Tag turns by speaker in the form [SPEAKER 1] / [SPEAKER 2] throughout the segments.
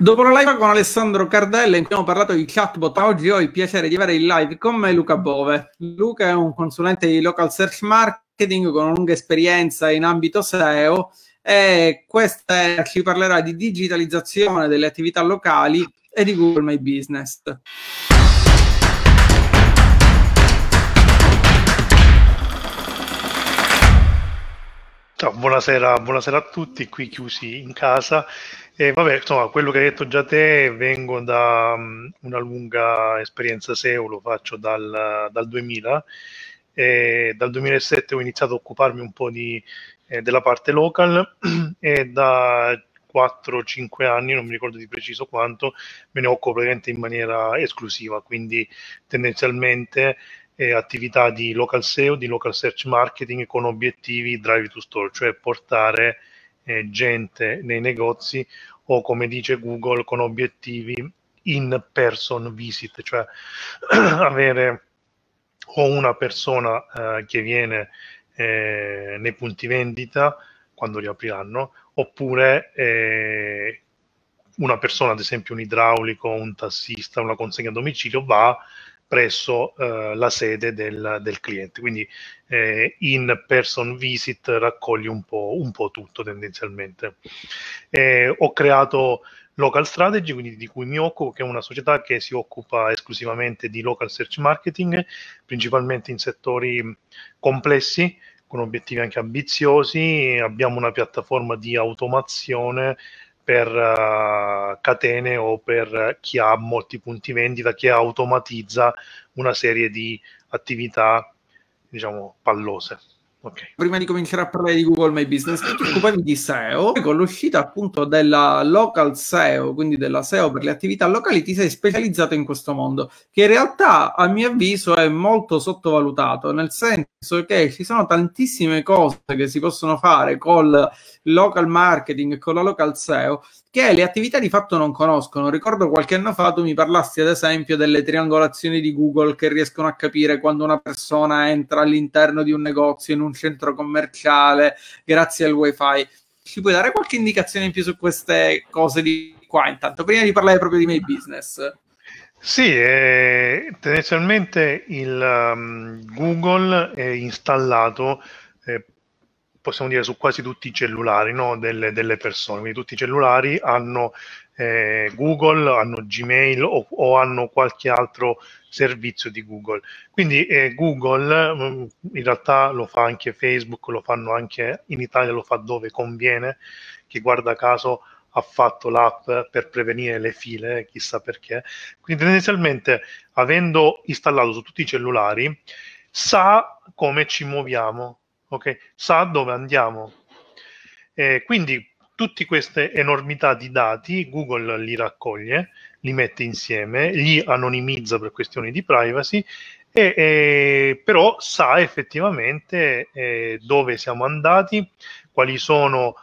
[SPEAKER 1] Dopo la live con Alessandro Cardella in cui abbiamo parlato di chatbot, oggi ho il piacere di avere in live con me Luca Bove. Luca è un consulente di local search marketing con una lunga esperienza in ambito SEO e questa ci parlerà di digitalizzazione delle attività locali e di Google My Business.
[SPEAKER 2] Ciao, buonasera, buonasera a tutti, qui chiusi in casa. E vabbè, insomma, quello che hai detto già te, vengo da um, una lunga esperienza SEO, lo faccio dal, dal 2000. E dal 2007 ho iniziato a occuparmi un po' di, eh, della parte local e da 4-5 anni, non mi ricordo di preciso quanto, me ne occupo praticamente in maniera esclusiva, quindi tendenzialmente eh, attività di local SEO, di local search marketing con obiettivi drive to store, cioè portare eh, gente nei negozi o come dice Google con obiettivi in person visit, cioè avere o una persona eh, che viene eh, nei punti vendita quando riapriranno, oppure eh, una persona, ad esempio un idraulico, un tassista, una consegna a domicilio, va presso eh, la sede del, del cliente. Quindi eh, in person visit raccoglie un po', un po tutto tendenzialmente. Eh, ho creato Local Strategy, quindi di cui mi occupo, che è una società che si occupa esclusivamente di local search marketing, principalmente in settori complessi, con obiettivi anche ambiziosi. Abbiamo una piattaforma di automazione per uh, catene o per chi ha molti punti vendita che automatizza una serie di attività, diciamo, pallose.
[SPEAKER 1] Okay. Prima di cominciare a parlare di Google My Business, ti occupavi di SEO, con l'uscita appunto della local SEO, quindi della SEO per le attività locali, ti sei specializzato in questo mondo, che in realtà a mio avviso è molto sottovalutato, nel senso che ci sono tantissime cose che si possono fare col local marketing, con la local SEO, che le attività di fatto non conoscono. Ricordo qualche anno fa tu mi parlassi ad esempio delle triangolazioni di Google che riescono a capire quando una persona entra all'interno di un negozio, in un centro commerciale, grazie al wifi. Ci puoi dare qualche indicazione in più su queste cose di qua intanto, prima di parlare proprio di my business?
[SPEAKER 2] Sì, eh, tendenzialmente il um, Google è installato eh, possiamo dire su quasi tutti i cellulari no? delle, delle, persone, quindi tutti i cellulari hanno eh, Google, hanno Gmail o, o, hanno qualche altro servizio di Google. Quindi eh, Google mm, in realtà lo fa anche Facebook, lo fanno anche in Italia, lo fa dove conviene, che guarda caso ha fatto l'app per prevenire le file, chissà perché. Quindi tendenzialmente avendo installato su tutti i cellulari sa come ci muoviamo, ok? Sa dove andiamo. Eh, quindi tutte queste enormità di dati Google li raccoglie, li mette insieme, li anonimizza per questioni di privacy, e, e però sa effettivamente eh, dove siamo andati, quali sono,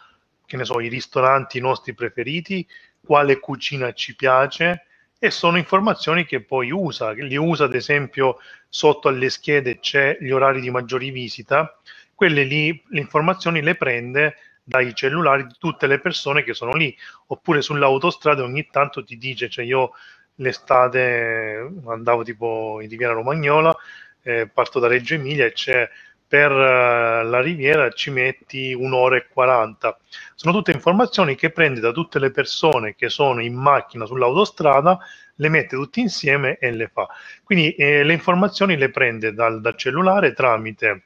[SPEAKER 2] che ne so, i ristoranti nostri preferiti, quale cucina ci piace, e sono informazioni che poi usa, li usa ad esempio sotto alle schede c'è gli orari di maggiori visita, quelle lì le informazioni le prende dai cellulari di tutte le persone che sono lì, oppure sull'autostrada ogni tanto ti dice, cioè io l'estate andavo tipo in Riviera Romagnola, eh, parto da Reggio Emilia e c'è per uh, la Riviera ci metti un'ora e 40. Sono tutte informazioni che prende da tutte le persone che sono in macchina sull'autostrada, le mette tutte insieme e le fa. Quindi eh, le informazioni le prende dal, dal cellulare tramite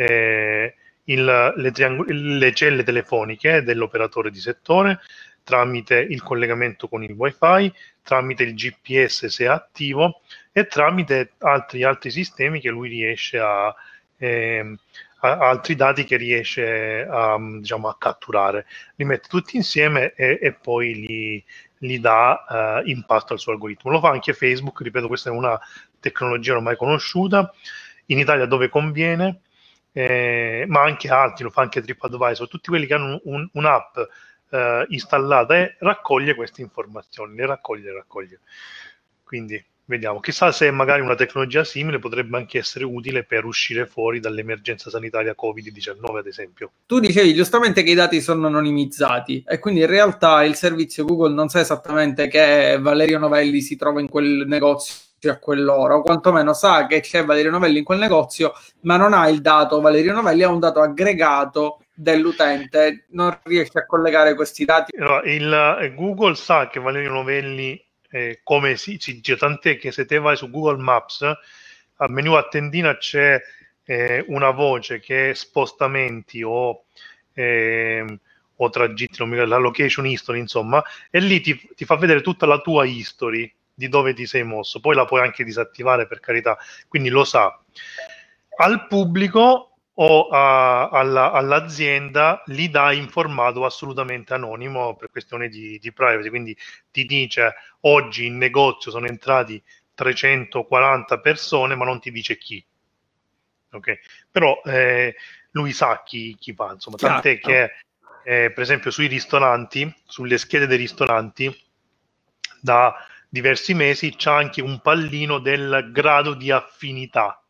[SPEAKER 2] eh, il, le, triang- le celle telefoniche dell'operatore di settore tramite il collegamento con il wifi, tramite il GPS se è attivo e tramite altri, altri sistemi che lui riesce a, eh, a, altri dati che riesce a, diciamo, a, catturare. Li mette tutti insieme e, e poi li, li dà uh, impatto al suo algoritmo. Lo fa anche Facebook, ripeto, questa è una tecnologia ormai conosciuta, in Italia dove conviene, eh, ma anche altri, lo fa anche TripAdvisor, tutti quelli che hanno un, un'app eh, installata e raccoglie queste informazioni, le raccoglie, le raccoglie. Quindi vediamo. Chissà se magari una tecnologia simile potrebbe anche essere utile per uscire fuori dall'emergenza sanitaria Covid-19, ad esempio.
[SPEAKER 1] Tu dicevi giustamente che i dati sono anonimizzati e quindi in realtà il servizio Google non sa esattamente che Valerio Novelli si trova in quel negozio a quell'ora, o quantomeno sa che c'è Valerio Novelli in quel negozio, ma non ha il dato Valerio Novelli, ha un dato aggregato dell'utente, non riesce a collegare questi dati.
[SPEAKER 2] Il, eh, Google sa che Valerio Novelli eh, come si, dice, tant'è che se te vai su Google Maps, al menu a tendina c'è eh, una voce che è spostamenti o, eh, o tragitti, la location history, insomma, e lì ti, ti fa vedere tutta la tua history di dove ti sei mosso. Poi la puoi anche disattivare per carità, quindi lo sa. Al pubblico o a, alla, all'azienda li dà in formato assolutamente anonimo per questione di, di, privacy. Quindi ti dice oggi in negozio sono entrati 340 persone, ma non ti dice chi. Ok, però eh, lui sa chi, chi va, insomma, tant'è che eh, per esempio sui ristoranti, sulle schede dei ristoranti, da diversi mesi c'è anche un pallino del grado di affinità.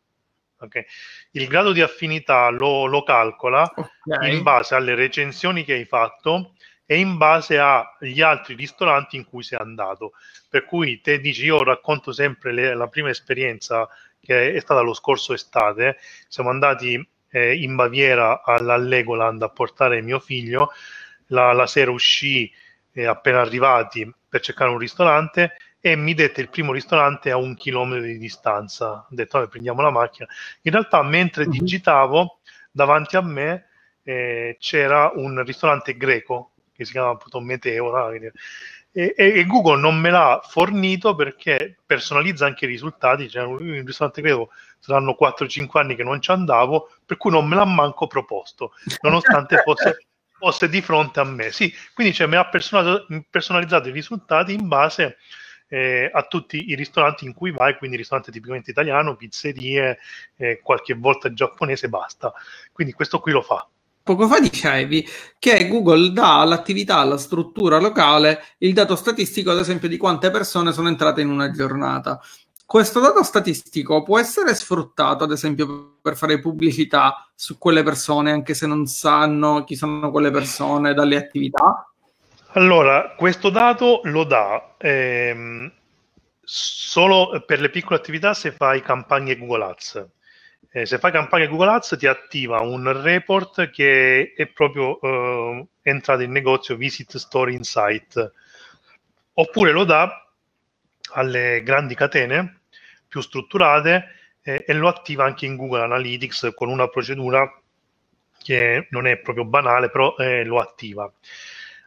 [SPEAKER 2] Okay? Il grado di affinità lo, lo calcola okay. in base alle recensioni che hai fatto e in base agli altri ristoranti in cui sei andato. Per cui te dici, io racconto sempre le, la prima esperienza che è stata lo scorso estate, siamo andati eh, in Baviera all'Allegoland a portare mio figlio, la, la sera uscì eh, appena arrivati per cercare un ristorante e mi dette il primo ristorante a un chilometro di distanza. Ho detto, vabbè, prendiamo la macchina. In realtà, mentre digitavo, davanti a me eh, c'era un ristorante greco che si chiama appunto Meteora. E, e, e, Google non me l'ha fornito perché personalizza anche i risultati. Cioè, un ristorante greco saranno 4-5 anni che non ci andavo, per cui non me l'ha manco proposto, nonostante fosse, fosse di fronte a me. Sì, quindi cioè, mi ha personalizzato i risultati in base eh, a tutti i ristoranti in cui vai, quindi ristorante tipicamente italiano, pizzerie, eh, qualche volta giapponese, basta. Quindi questo qui lo fa.
[SPEAKER 1] Poco fa dicevi che Google dà all'attività, alla struttura locale, il dato statistico, ad esempio, di quante persone sono entrate in una giornata. Questo dato statistico può essere sfruttato, ad esempio, per fare pubblicità su quelle persone, anche se non sanno chi sono quelle persone dalle attività?
[SPEAKER 2] Allora, questo dato lo dà ehm, solo per le piccole attività se fai campagne Google Ads. Eh, se fai campagne Google Ads ti attiva un report che è proprio eh, entrato in negozio Visit Store Insight. Oppure lo dà alle grandi catene più strutturate eh, e lo attiva anche in Google Analytics con una procedura che non è proprio banale, però eh, lo attiva.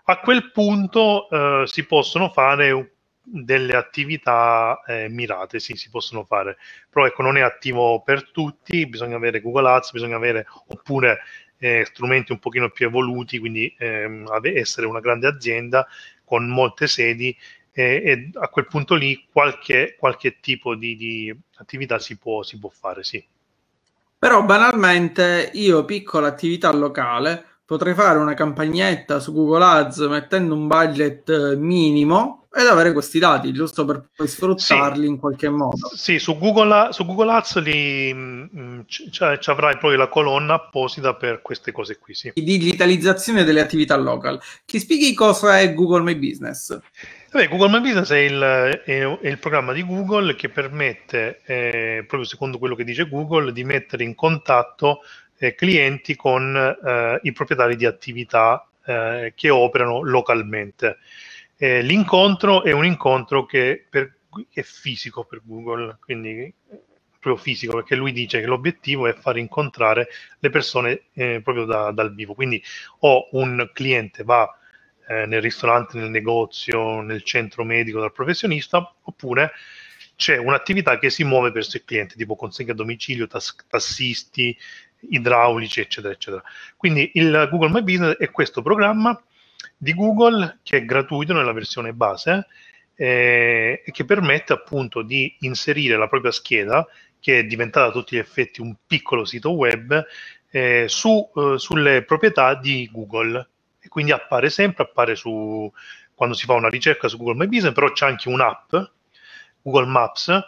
[SPEAKER 2] A quel punto eh, si possono fare delle attività eh, mirate, sì, si possono fare, però ecco, non è attivo per tutti, bisogna avere Google Ads, bisogna avere oppure eh, strumenti un pochino più evoluti, quindi ehm, essere una grande azienda con molte sedi e a quel punto lì qualche, qualche tipo di, di attività si può, si può fare, sì.
[SPEAKER 1] Però banalmente io piccola attività locale potrei fare una campagnetta su Google Ads mettendo un budget eh, minimo ed avere questi dati, giusto per poi sfruttarli sì. in qualche modo.
[SPEAKER 2] Sì, su Google, su Google Ads mm, c- c- avrai poi la colonna apposita per queste cose qui. Sì.
[SPEAKER 1] Digitalizzazione delle attività local. Ti spieghi cosa è Google My Business?
[SPEAKER 2] Vabbè, Google My Business è il, è, è il, programma di Google che permette, eh, proprio secondo quello che dice Google, di mettere in contatto eh, clienti con eh, i proprietari di attività eh, che operano localmente. Eh, l'incontro è un incontro che, per, è fisico per Google, quindi proprio fisico, perché lui dice che l'obiettivo è far incontrare le persone eh, proprio da, dal vivo. Quindi o un cliente va eh, nel ristorante, nel negozio, nel centro medico dal professionista, oppure c'è un'attività che si muove verso il cliente, tipo consegna a domicilio, tas- tassisti, idraulici, eccetera, eccetera. Quindi il Google My Business è questo programma di Google che è gratuito nella versione base eh, e che permette appunto di inserire la propria scheda, che è diventata a tutti gli effetti un piccolo sito web, eh, su, eh, sulle proprietà di Google. E quindi appare sempre, appare su, quando si fa una ricerca su Google My Business, però c'è anche un'app Google Maps,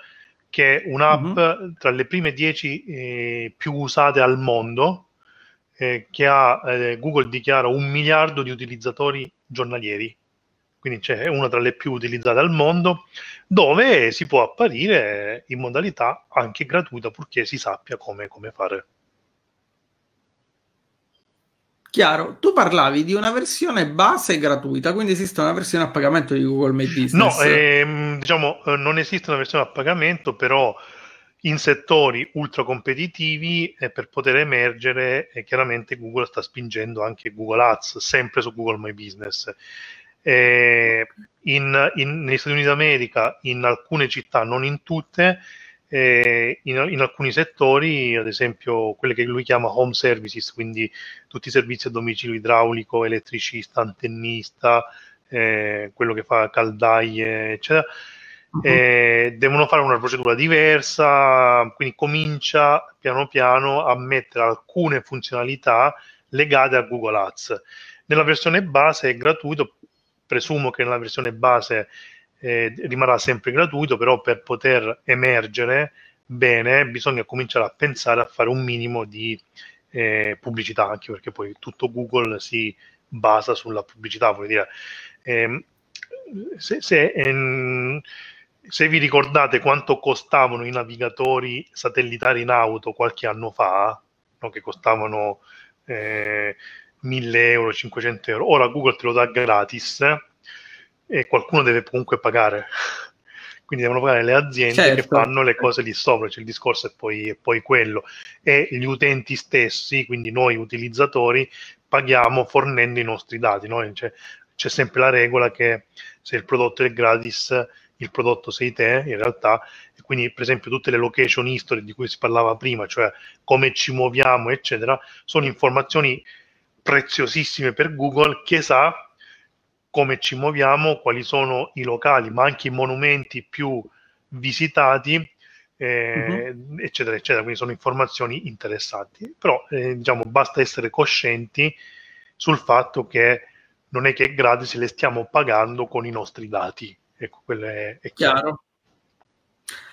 [SPEAKER 2] che è un'app mm-hmm. tra le prime 10 eh, più usate al mondo, eh, che ha, eh, Google dichiara un miliardo di utilizzatori giornalieri, quindi c'è una tra le più utilizzate al mondo, dove si può apparire in modalità anche gratuita, purché si sappia come, come fare.
[SPEAKER 1] Chiaro, tu parlavi di una versione base gratuita, quindi esiste una versione a pagamento di Google My Business.
[SPEAKER 2] No, ehm, diciamo, eh, non esiste una versione a pagamento, però in settori ultra competitivi eh, per poter emergere eh, chiaramente Google sta spingendo anche Google Ads sempre su Google My Business eh, in, in, negli Stati Uniti d'America in alcune città non in tutte eh, in, in, alcuni settori ad esempio quelle che lui chiama home services quindi tutti i servizi a domicilio idraulico elettricista antennista eh, quello che fa caldaie eccetera eh, devono fare una procedura diversa, quindi comincia piano piano a mettere alcune funzionalità legate a Google Ads. Nella versione base è gratuito, presumo che nella versione base eh, rimarrà sempre gratuito, però per poter emergere bene bisogna cominciare a pensare a fare un minimo di eh, pubblicità, anche perché poi tutto Google si basa sulla pubblicità, vuol dire. Eh, se, se ehm, se vi ricordate quanto costavano i navigatori satellitari in auto qualche anno fa, no, che costavano eh, 1000 euro, 500 euro, ora Google te lo dà gratis e qualcuno deve comunque pagare. Quindi devono pagare le aziende certo. che fanno le cose lì sopra, cioè il discorso è poi, è poi quello. E gli utenti stessi, quindi noi utilizzatori, paghiamo fornendo i nostri dati. No? Cioè, c'è sempre la regola che se il prodotto è gratis il prodotto sei te in realtà e quindi per esempio tutte le location history di cui si parlava prima cioè come ci muoviamo eccetera sono informazioni preziosissime per Google che sa come ci muoviamo quali sono i locali ma anche i monumenti più visitati eh, uh-huh. eccetera eccetera quindi sono informazioni interessanti però eh, diciamo basta essere coscienti sul fatto che non è che è gratis le stiamo pagando con i nostri dati Ecco, quello è, è chiaro. chiaro.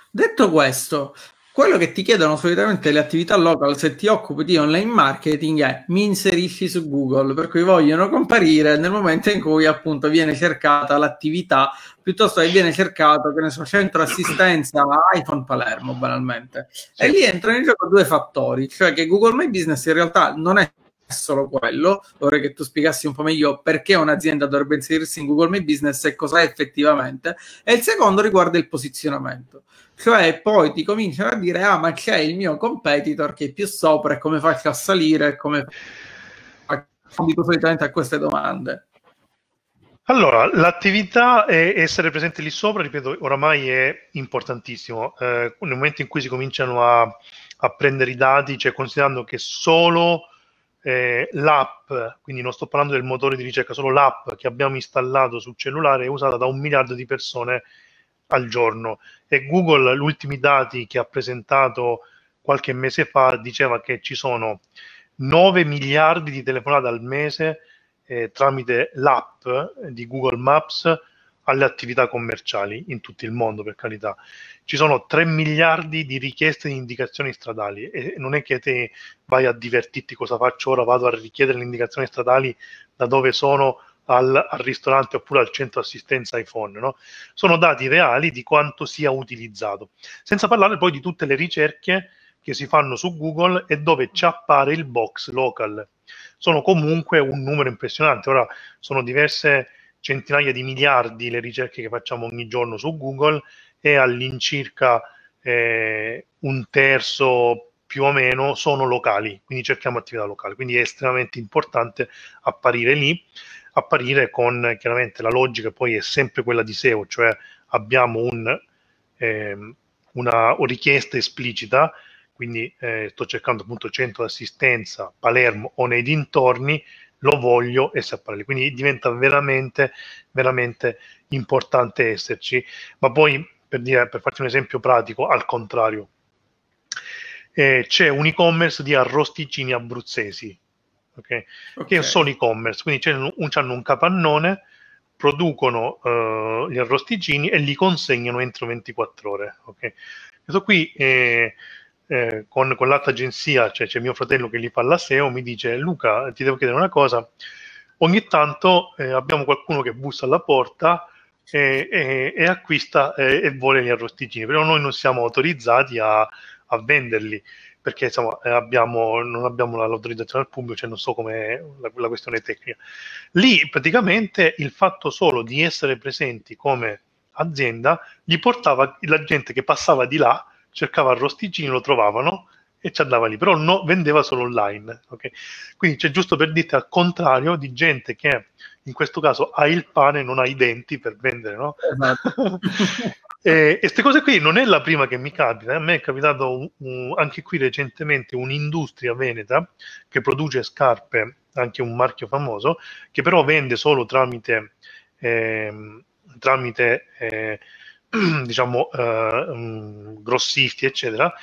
[SPEAKER 1] Detto questo, quello che ti chiedono solitamente le attività local se ti occupi di online marketing è mi inserisci su Google, per cui vogliono comparire nel momento in cui appunto viene cercata l'attività piuttosto che viene cercato, che ne so, centro assistenza iPhone Palermo banalmente. E lì entrano in gioco due fattori, cioè che Google My Business in realtà non è solo quello, vorrei che tu spiegassi un po' meglio perché un'azienda dovrebbe inserirsi in Google My Business e cos'è effettivamente, e il secondo riguarda il posizionamento, cioè poi ti cominciano a dire ah ma c'è il mio competitor che è più sopra e come faccio a salire, come dico solitamente a queste domande.
[SPEAKER 2] Allora, l'attività e essere presente lì sopra, ripeto, oramai è importantissimo. Eh, nel momento in cui si cominciano a, a prendere i dati, cioè considerando che solo eh, l'app, quindi non sto parlando del motore di ricerca, solo l'app che abbiamo installato sul cellulare è usata da un miliardo di persone al giorno. E Google, gli ultimi dati che ha presentato qualche mese fa, diceva che ci sono 9 miliardi di telefonate al mese eh, tramite l'app di Google Maps alle attività commerciali in tutto il mondo, per carità. Ci sono 3 miliardi di richieste di indicazioni stradali e non è che te vai a divertirti cosa faccio ora, vado a richiedere le indicazioni stradali da dove sono? Al, al ristorante oppure al centro assistenza iPhone, no? sono dati reali di quanto sia utilizzato, senza parlare poi di tutte le ricerche che si fanno su Google e dove ci appare il box local. Sono comunque un numero impressionante, ora sono diverse centinaia di miliardi le ricerche che facciamo ogni giorno su Google e all'incirca eh, un terzo più o meno sono locali, quindi cerchiamo attività locali, quindi è estremamente importante apparire lì, apparire con chiaramente la logica poi è sempre quella di SEO, cioè abbiamo un, eh, una richiesta esplicita, quindi eh, sto cercando appunto centro d'assistenza Palermo o nei dintorni, lo voglio e appare, quindi diventa veramente, veramente importante esserci, ma poi per, dire, per farti un esempio pratico, al contrario. Eh, c'è un e-commerce di arrosticini abruzzesi, okay? Okay. che sono e-commerce, quindi un, hanno un capannone producono uh, gli arrosticini e li consegnano entro 24 ore. Okay? Questo qui eh, eh, con, con, l'altra agenzia, cioè c'è mio fratello che li fa la SEO, mi dice Luca, ti devo chiedere una cosa, ogni tanto eh, abbiamo qualcuno che bussa alla porta e, e, e acquista e vuole gli arrosticini, però noi non siamo autorizzati a, a venderli perché insomma, eh, abbiamo, non abbiamo l'autorizzazione al pubblico, cioè non so come la, la, questione tecnica. Lì praticamente il fatto solo di essere presenti come azienda gli portava la gente che passava di là, cercava arrosticini, lo trovavano e ci andava lì, però no, vendeva solo online. Okay? Quindi c'è giusto per dirti al contrario di gente che in questo caso ha il pane e non ha i denti per vendere, no? Esatto. e queste cose qui non è la prima che mi capita, a me è capitato un, un, anche qui recentemente un'industria veneta che produce scarpe, anche un marchio famoso, che però vende solo tramite, eh, tramite eh, diciamo, eh, grossisti, eccetera.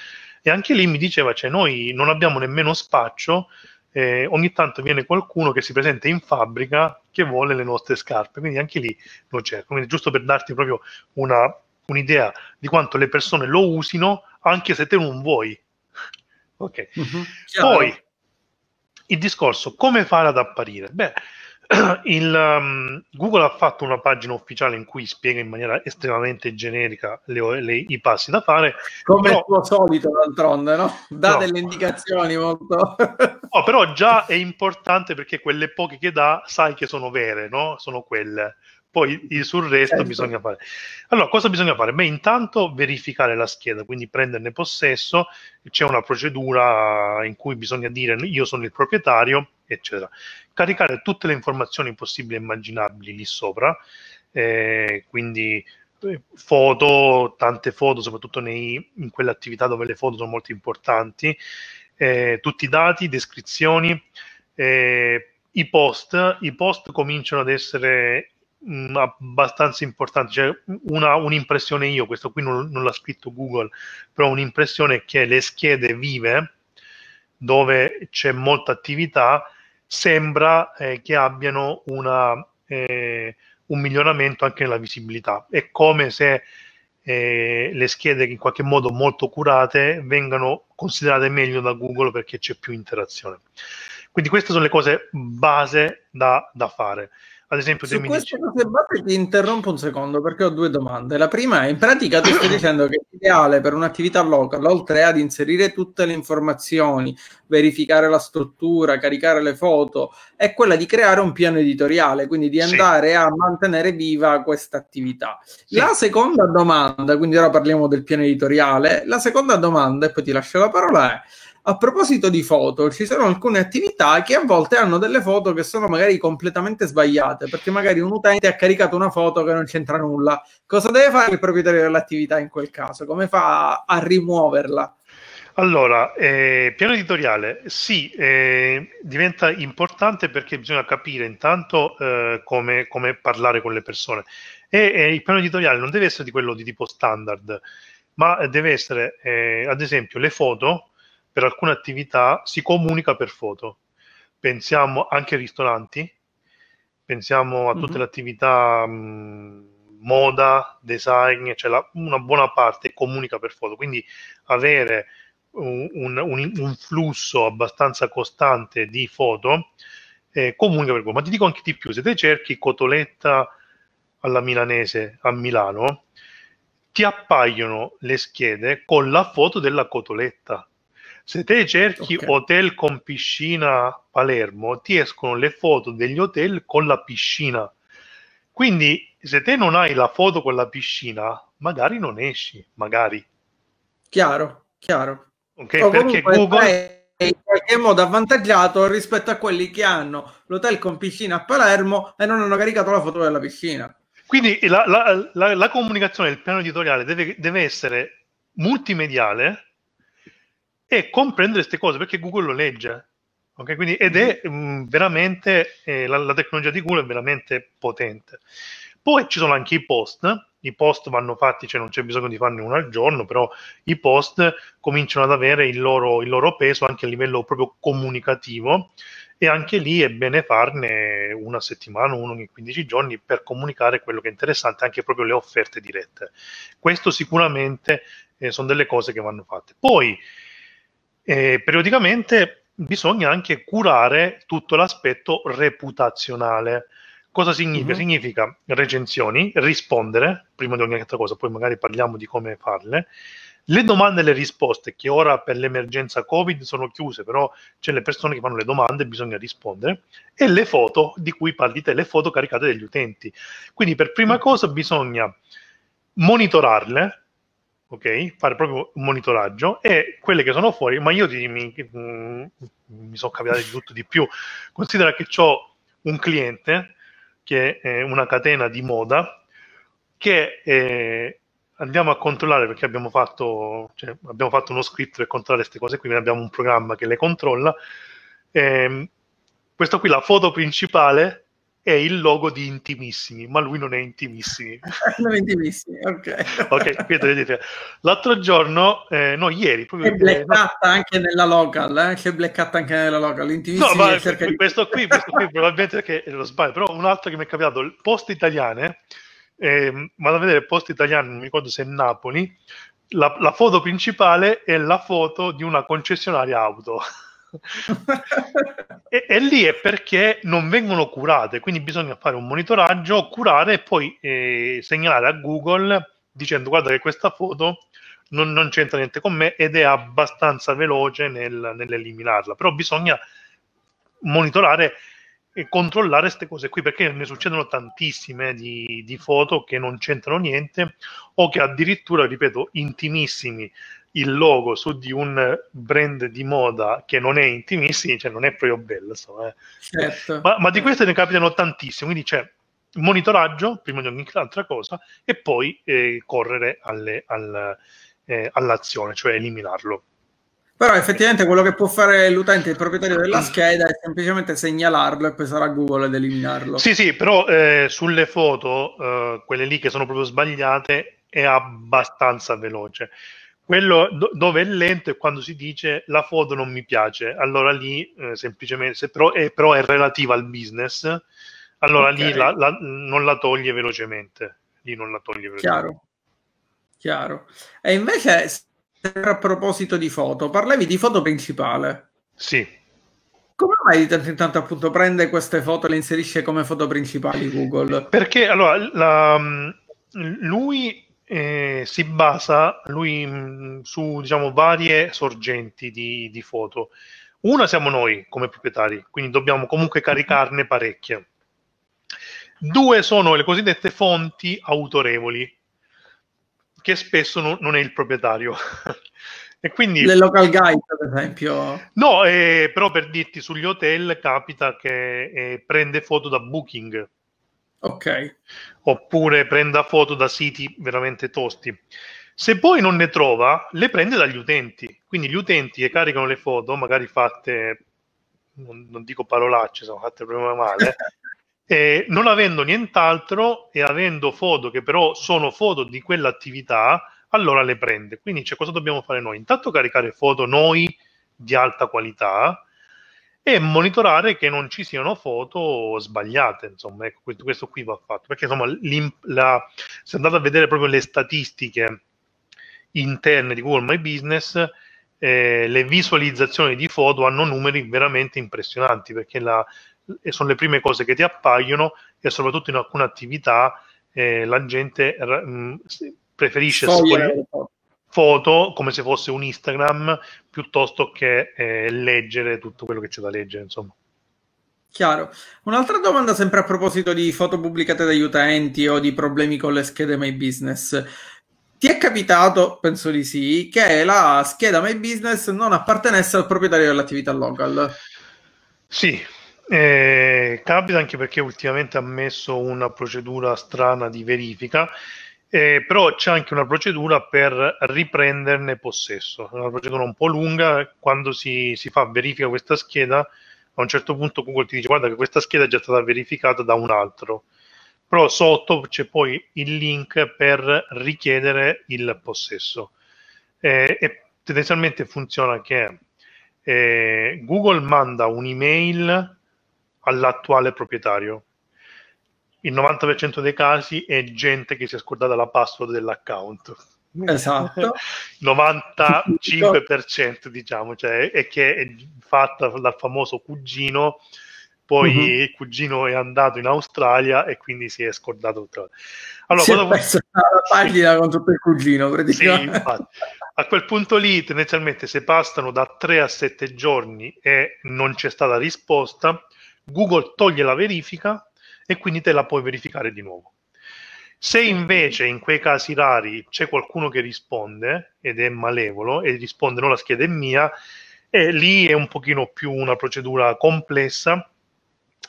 [SPEAKER 2] E anche lì mi diceva, cioè noi non abbiamo nemmeno spaccio eh, ogni tanto viene qualcuno che si presenta in fabbrica che vuole le nostre scarpe, quindi anche lì lo cerco. Quindi giusto per darti proprio una, un'idea di quanto le persone lo usino, anche se te non vuoi. ok. Uh-huh. Poi il discorso come fare ad apparire? Beh, il, um, Google ha fatto una pagina ufficiale in cui spiega in maniera estremamente generica le, le, i passi da fare.
[SPEAKER 1] Come però, il tuo solito, d'altronde, no? Dà no. delle indicazioni molto...
[SPEAKER 2] no, però già è importante perché quelle poche che dà sai che sono vere, no? Sono quelle. Poi sul resto certo. bisogna fare. Allora, cosa bisogna fare? Beh, intanto verificare la scheda, quindi prenderne possesso, c'è una procedura in cui bisogna dire io sono il proprietario, eccetera. Caricare tutte le informazioni possibili e immaginabili lì sopra, eh, quindi eh, foto, tante foto, soprattutto nei, in quelle attività dove le foto sono molto importanti, eh, tutti i dati, descrizioni, eh, i post, i post cominciano ad essere mh, abbastanza importanti, cioè una, un'impressione io, questo qui non, non l'ha scritto Google, però un'impressione che le schede vive, dove c'è molta attività, sembra eh, che abbiano una, eh, un miglioramento anche nella visibilità. È come se eh, le schede in qualche modo molto curate vengano considerate meglio da Google perché c'è più interazione. Quindi queste sono le cose base da, da fare. Ad esempio,
[SPEAKER 1] su queste cose base ti interrompo un secondo perché ho due domande. La prima è, in pratica tu stai dicendo che l'ideale per un'attività local, oltre ad inserire tutte le informazioni, verificare la struttura, caricare le foto, è quella di creare un piano editoriale, quindi di andare sì. a mantenere viva questa attività. Sì. La seconda domanda, quindi ora parliamo del piano editoriale, la seconda domanda, e poi ti lascio la parola, è a proposito di foto, ci sono alcune attività che a volte hanno delle foto che sono magari completamente sbagliate, perché magari un utente ha caricato una foto che non c'entra nulla. Cosa deve fare il proprietario dell'attività in quel caso? Come fa a rimuoverla?
[SPEAKER 2] Allora, eh, piano editoriale, sì, eh, diventa importante perché bisogna capire intanto eh, come, come, parlare con le persone. E il piano editoriale non deve essere di quello di tipo standard, ma deve essere, eh, ad esempio, le foto per alcune attività si comunica per foto. Pensiamo anche ai ristoranti, pensiamo a tutte mm-hmm. le attività mh, moda, design, cioè la, una buona parte comunica per foto, quindi avere un, un, un flusso abbastanza costante di foto eh, comunica per foto. Ma ti dico anche di più, se te cerchi cotoletta alla milanese a Milano, ti appaiono le schede con la foto della cotoletta se te cerchi okay. hotel con piscina Palermo, ti escono le foto degli hotel con la piscina. Quindi, se te non hai la foto con la piscina, magari non esci, magari.
[SPEAKER 1] Chiaro, chiaro.
[SPEAKER 2] Ok, o perché Google
[SPEAKER 1] è in qualche modo avvantaggiato rispetto a quelli che hanno l'hotel con piscina a Palermo e non hanno caricato la foto della piscina.
[SPEAKER 2] Quindi la, la, la, la comunicazione del piano editoriale deve, deve essere multimediale e comprendere queste cose perché Google lo legge. Okay? Quindi, ed è mh, mm, veramente, eh, la, la, tecnologia di Google è veramente potente. Poi ci sono anche i post i post vanno fatti, cioè non c'è bisogno di farne uno al giorno, però i post cominciano ad avere il loro, il loro peso anche a livello proprio comunicativo e anche lì è bene farne una settimana, uno ogni 15 giorni per comunicare quello che è interessante, anche proprio le offerte dirette. Questo sicuramente eh, sono delle cose che vanno fatte. Poi, eh, periodicamente bisogna anche curare tutto l'aspetto reputazionale. Cosa significa? Mm-hmm. Significa recensioni, rispondere prima di ogni altra cosa, poi magari parliamo di come farle. Le domande e le risposte, che ora per l'emergenza Covid sono chiuse, però c'è le persone che fanno le domande e bisogna rispondere, e le foto di cui parli te, le foto caricate dagli utenti. Quindi per prima mm. cosa bisogna monitorarle, ok? Fare proprio un monitoraggio e quelle che sono fuori, ma io ti, mi, mm, mi sono capitati di tutto di più. Considera che ho un cliente che è una catena di moda che eh, andiamo a controllare perché abbiamo fatto, cioè, abbiamo fatto uno script per controllare queste cose qui, quindi abbiamo un programma che le controlla. Eh, questo qui, la foto principale è il logo di Intimissimi, ma lui non è Intimissimi.
[SPEAKER 1] non è Intimissimi, ok.
[SPEAKER 2] ok, quindi L'altro giorno, eh, no, ieri...
[SPEAKER 1] Proprio, è eh, anche nella local, eh? c'è blackatta anche nella local.
[SPEAKER 2] Intimissimi no, ma cerca questo, qui, questo qui probabilmente che lo sbaglio, però un altro che mi è capitato, il post italiane, eh, vado a vedere il post italiano, non mi ricordo se è Napoli, la, la foto principale è la foto di una concessionaria auto e, e, lì è perché non vengono curate, quindi bisogna fare un monitoraggio, curare e poi eh, segnalare a Google dicendo guarda che questa foto non, non c'entra niente con me ed è abbastanza veloce nel, nell'eliminarla, però bisogna monitorare e controllare queste cose qui perché ne succedono tantissime di, di foto che non c'entrano niente o che addirittura, ripeto, intimissimi il logo su di un brand di moda che non è intimissimo, cioè non è proprio bello. Insomma, eh. certo. ma, ma, di queste ne capitano tantissime, quindi c'è monitoraggio prima di ogni altra cosa e poi eh, correre alle, al, eh, all'azione, cioè eliminarlo.
[SPEAKER 1] Però effettivamente quello che può fare l'utente, il proprietario della scheda, è semplicemente segnalarlo e poi sarà Google ad eliminarlo.
[SPEAKER 2] Sì, sì, però eh, sulle foto, eh, quelle lì che sono proprio sbagliate, è abbastanza veloce. Quello do- dove è lento è quando si dice la foto non mi piace, allora lì eh, semplicemente, se però, è, però è relativa al business, allora okay. lì la, la, non la toglie velocemente. Lì non la toglie velocemente.
[SPEAKER 1] Chiaro. Chiaro. E invece, a proposito di foto, parlavi di foto principale.
[SPEAKER 2] Sì.
[SPEAKER 1] Come mai di tanto in tanto appunto prende queste foto e le inserisce come foto principali Google?
[SPEAKER 2] Perché allora la, lui eh, si basa lui mh, mm, su diciamo, varie sorgenti di, di, foto. Una siamo noi come proprietari, quindi dobbiamo comunque caricarne parecchie. Due sono le cosiddette fonti autorevoli, che spesso no, non è il proprietario.
[SPEAKER 1] e quindi, le local guide, ad esempio.
[SPEAKER 2] No, eh, però per dirti sugli hotel capita che eh, prende foto da Booking
[SPEAKER 1] Ok.
[SPEAKER 2] Oppure prenda foto da siti veramente tosti. Se poi non ne trova, le prende dagli utenti. Quindi gli utenti che caricano le foto, magari fatte, non, non dico parolacce, sono fatte proprio male, e non avendo nient'altro e avendo foto che però sono foto di quell'attività, allora le prende. Quindi cioè, cosa dobbiamo fare noi? Intanto caricare foto noi di alta qualità, e monitorare che non ci siano foto sbagliate. Insomma, ecco, questo, questo qui va fatto perché insomma, la, se andate a vedere proprio le statistiche interne di Google My Business, eh, le visualizzazioni di foto hanno numeri veramente impressionanti perché la, sono le prime cose che ti appaiono e soprattutto in alcune attività eh, la gente mh, preferisce sfogliare foto come se fosse un Instagram piuttosto che eh, leggere tutto quello che c'è da leggere, insomma.
[SPEAKER 1] Chiaro. Un'altra domanda sempre a proposito di foto pubblicate dagli utenti o di problemi con le schede My Business. Ti è capitato, penso di sì, che la scheda My Business non appartenesse al proprietario dell'attività local?
[SPEAKER 2] Sì, eh, capita anche perché ultimamente ha messo una procedura strana di verifica eh, però c'è anche una procedura per riprenderne possesso, una procedura un po' lunga, quando si, si, fa verifica questa scheda, a un certo punto Google ti dice guarda che questa scheda è già stata verificata da un altro, però sotto c'è poi il link per richiedere il possesso. Eh, e tendenzialmente funziona che eh, Google manda un'email all'attuale proprietario. Il 90% dei casi è gente che si è scordata la password dell'account.
[SPEAKER 1] Esatto.
[SPEAKER 2] 95% diciamo, cioè, è che è fatta dal famoso cugino poi uh-huh. il cugino è andato in Australia e quindi si è scordato tutto.
[SPEAKER 1] Allora, si è perso la pagina con tutto il cugino
[SPEAKER 2] praticamente. Sì, a quel punto lì tendenzialmente se passano da 3 a 7 giorni e non c'è stata risposta, Google toglie la verifica e quindi te la puoi verificare di nuovo. Se invece in quei casi rari c'è qualcuno che risponde ed è malevolo e risponde non la scheda è mia, e lì è un pochino più una procedura complessa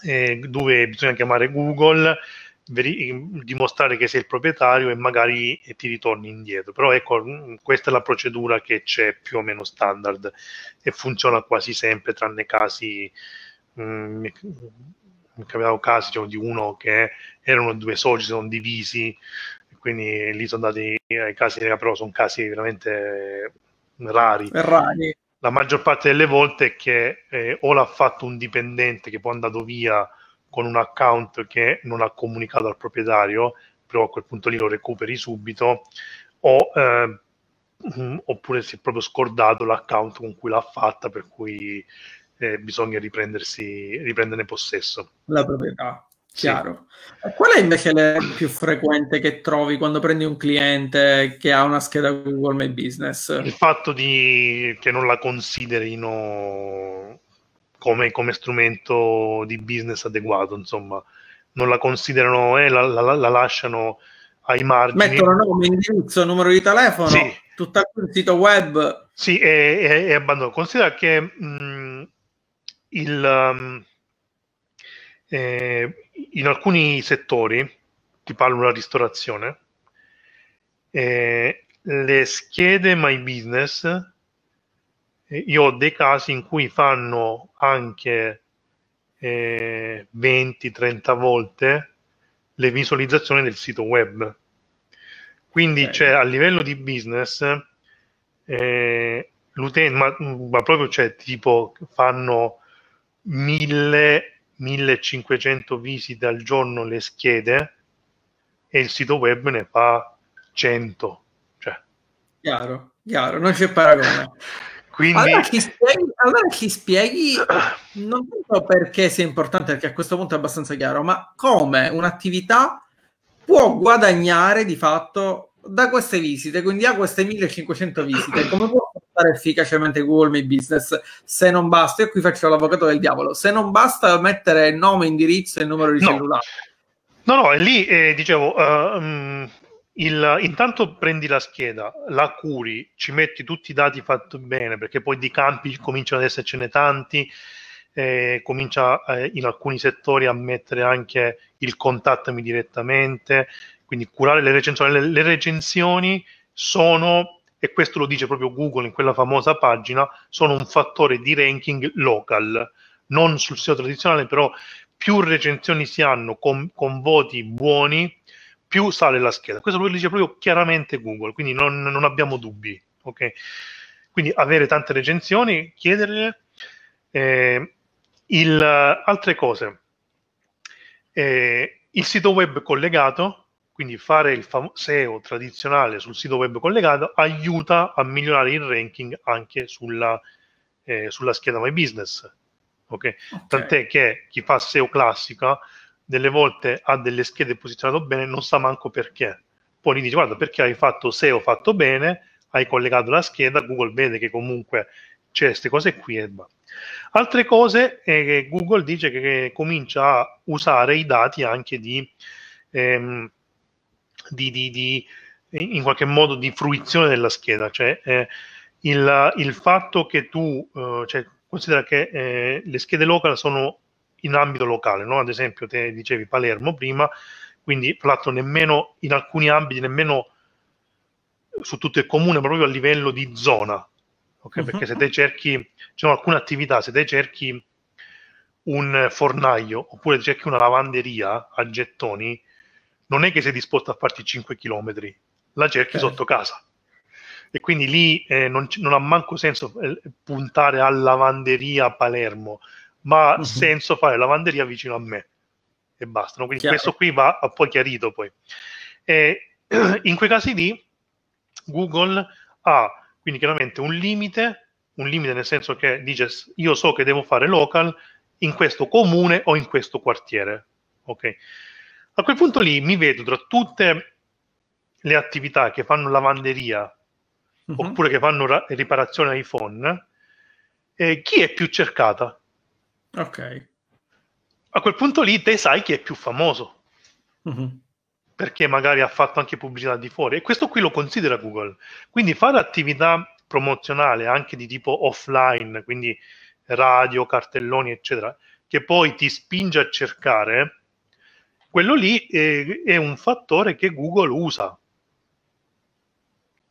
[SPEAKER 2] eh, dove bisogna chiamare Google, veri- dimostrare che sei il proprietario e magari ti ritorni indietro. Però ecco, questa è la procedura che c'è più o meno standard e funziona quasi sempre, tranne casi... Mh, mi è capitato casi diciamo, di uno che erano due soci, sono divisi, quindi lì sono andati ai casi, però sono casi veramente rari.
[SPEAKER 1] rari
[SPEAKER 2] la maggior parte delle volte è che eh, o l'ha fatto un dipendente che poi è andato via con un account che non ha comunicato al proprietario, però a quel punto lì lo recuperi subito, o, eh, oppure si è proprio scordato l'account con cui l'ha fatta, per cui eh, bisogna riprendersi, riprenderne possesso.
[SPEAKER 1] La proprietà. Chiaro. Sì. Qual è invece il più frequente che trovi quando prendi un cliente che ha una scheda Google My Business?
[SPEAKER 2] Il fatto di, che non la considerino come, come strumento di business adeguato, insomma, non la considerano e la, la, la, lasciano ai margini.
[SPEAKER 1] Mettono nome, indirizzo, numero di telefono, sì. tutto il sito web.
[SPEAKER 2] Sì, e, e, abbandono. Considera che mh, il... Um, eh, in alcuni settori, ti parlo della ristorazione, eh, le schede My Business, eh, io ho dei casi in cui fanno anche eh, 20-30 volte le visualizzazioni del sito web. Quindi okay. c'è a livello di business eh, l'utente, ma, ma proprio c'è tipo fanno mille 1500 visite al giorno le schede e il sito web ne fa 100. Cioè.
[SPEAKER 1] Chiaro, chiaro, non c'è paragone. Quindi... Allora chi, spieghi, allora chi spieghi, non so perché sia importante, perché a questo punto è abbastanza chiaro, ma come un'attività può guadagnare di fatto da queste visite, quindi ha queste 1500 visite, come può fare efficacemente Google My Business se non basta, io qui faccio l'avvocato del diavolo, se non basta mettere nome, indirizzo e numero di no. cellulare.
[SPEAKER 2] No, no, è lì eh, dicevo, uh, il, intanto prendi la scheda, la curi, ci metti tutti i dati fatti bene, perché poi di campi cominciano ad essercene tanti, eh, comincia eh, in alcuni settori a mettere anche il contattami direttamente, quindi curare le recensioni. Le, le recensioni sono e questo lo dice proprio Google in quella famosa pagina, sono un fattore di ranking local, non sul sito tradizionale, però più recensioni si hanno con, con voti buoni, più sale la scheda. Questo lo dice proprio chiaramente Google, quindi non, non abbiamo dubbi. Okay? Quindi avere tante recensioni, chiederle. Eh, il, altre cose. Eh, il sito web collegato quindi fare il fam- SEO tradizionale sul sito web collegato aiuta a migliorare il ranking anche sulla, eh, sulla scheda My Business. Okay? Okay. Tant'è che chi fa SEO classica delle volte ha delle schede posizionate bene, non sa manco perché. Poi gli dice guarda perché hai fatto SEO fatto bene, hai collegato la scheda, Google vede che comunque c'è queste cose qui e va. Altre cose è che Google dice che, che comincia a usare i dati anche di ehm, di, di, di, in qualche modo di fruizione della scheda, cioè eh, il, il, fatto che tu, eh, cioè, considera che eh, le schede local sono in ambito locale, no? ad esempio te dicevi Palermo prima, quindi tra l'altro nemmeno in alcuni ambiti, nemmeno su tutto il comune, ma proprio a livello di zona, okay? uh-huh. perché se te cerchi, ci sono alcune attività, se te cerchi un fornaio oppure cerchi una lavanderia a gettoni, non è che sei disposto a farti 5 km, la cerchi certo. sotto casa. E quindi lì eh, non, non, ha manco senso eh, puntare a lavanderia a Palermo, ma ha uh-huh. senso fare lavanderia vicino a me e basta. No? Quindi Chiaro. questo qui va poi chiarito poi. E, in quei casi lì Google ha quindi chiaramente un limite, un limite nel senso che dice io so che devo fare local in questo comune o in questo quartiere. Ok. A quel punto lì mi vedo tra tutte le attività che fanno lavanderia uh-huh. oppure che fanno ra- riparazione iPhone, eh, chi è più cercata?
[SPEAKER 1] Ok.
[SPEAKER 2] A quel punto lì te sai chi è più famoso. Uh-huh. Perché magari ha fatto anche pubblicità di fuori. E questo qui lo considera Google. Quindi fare attività promozionale anche di tipo offline, quindi radio, cartelloni, eccetera, che poi ti spinge a cercare, quello lì è, è un fattore che Google usa.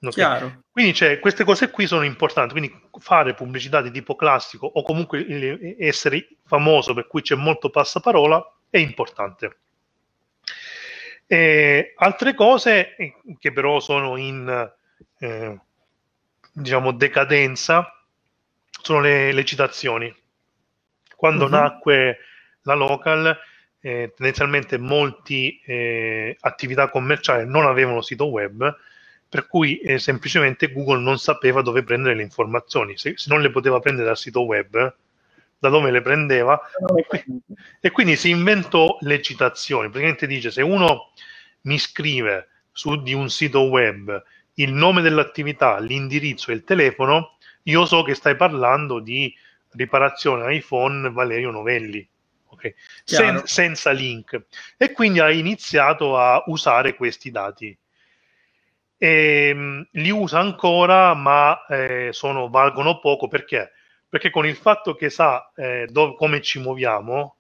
[SPEAKER 1] Okay.
[SPEAKER 2] Quindi cioè, queste cose qui sono importanti, quindi fare pubblicità di tipo classico o comunque essere famoso per cui c'è molto passaparola è importante. E altre cose eh, che però sono in eh, diciamo decadenza sono le, le citazioni. Quando uh-huh. nacque la local, eh, tendenzialmente molte eh, attività commerciali non avevano sito web, per cui eh, semplicemente Google non sapeva dove prendere le informazioni. Se, se, non le poteva prendere dal sito web, da dove le prendeva? E, qui, e quindi si inventò le citazioni. Praticamente dice se uno mi scrive su di un sito web il nome dell'attività, l'indirizzo e il telefono, io so che stai parlando di riparazione iPhone Valerio Novelli. Okay. Sen- senza link e quindi ha iniziato a usare questi dati e, ehm, li usa ancora ma eh, sono, valgono poco perché? perché con il fatto che sa eh, dove, come ci muoviamo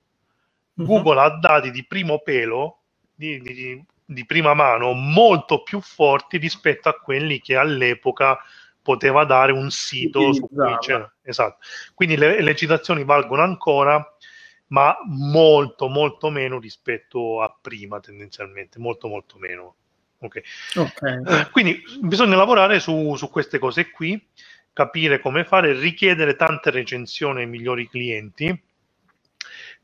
[SPEAKER 2] uh-huh. Google ha dati di primo pelo di, di, di, prima mano molto più forti rispetto a quelli che all'epoca poteva dare un sito su cui c'era. Esatto. Quindi le, le citazioni valgono ancora, ma molto, molto meno rispetto a prima, tendenzialmente, molto, molto meno. Okay. Okay. Eh, quindi bisogna lavorare su, su, queste cose qui, capire come fare, richiedere tante recensioni ai migliori clienti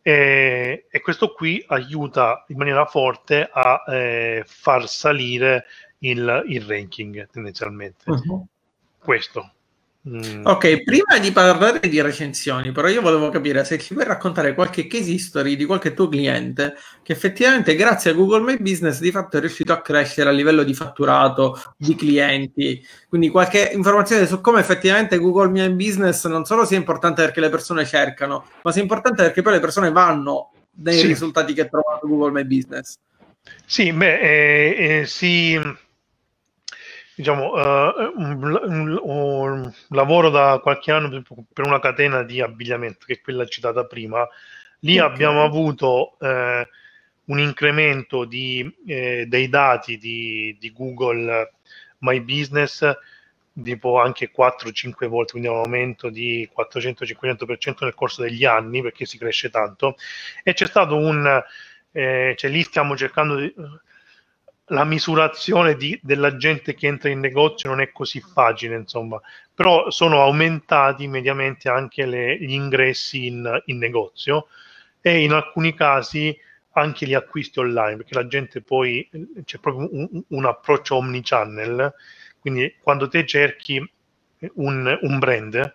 [SPEAKER 2] e, e questo qui aiuta in maniera forte a eh, far salire il, il ranking tendenzialmente. Uh-huh questo.
[SPEAKER 1] Mm. Ok, prima di parlare di recensioni, però io volevo capire se ci puoi raccontare qualche case history di qualche tuo cliente che effettivamente grazie a Google My Business di fatto è riuscito a crescere a livello di fatturato, di clienti, quindi qualche informazione su come effettivamente Google My Business non solo sia importante perché le persone cercano, ma sia importante perché poi le persone vanno dai sì. risultati che trovano su Google My Business.
[SPEAKER 2] Sì, beh, eh, eh, sì diciamo, uh, un, un, un, lavoro da qualche anno per una catena di abbigliamento, che è quella citata prima. Lì okay. abbiamo avuto eh, un incremento di, eh, dei dati di, di, Google My Business tipo anche 4-5 volte, quindi un aumento di 400-500% nel corso degli anni perché si cresce tanto e c'è stato un, eh, cioè lì stiamo cercando di, la misurazione di, della gente che entra in negozio non è così facile, insomma, però sono aumentati mediamente anche le, gli ingressi in, in, negozio e in alcuni casi anche gli acquisti online, perché la gente poi c'è proprio un, un approccio omnichannel, quindi quando te cerchi un, un brand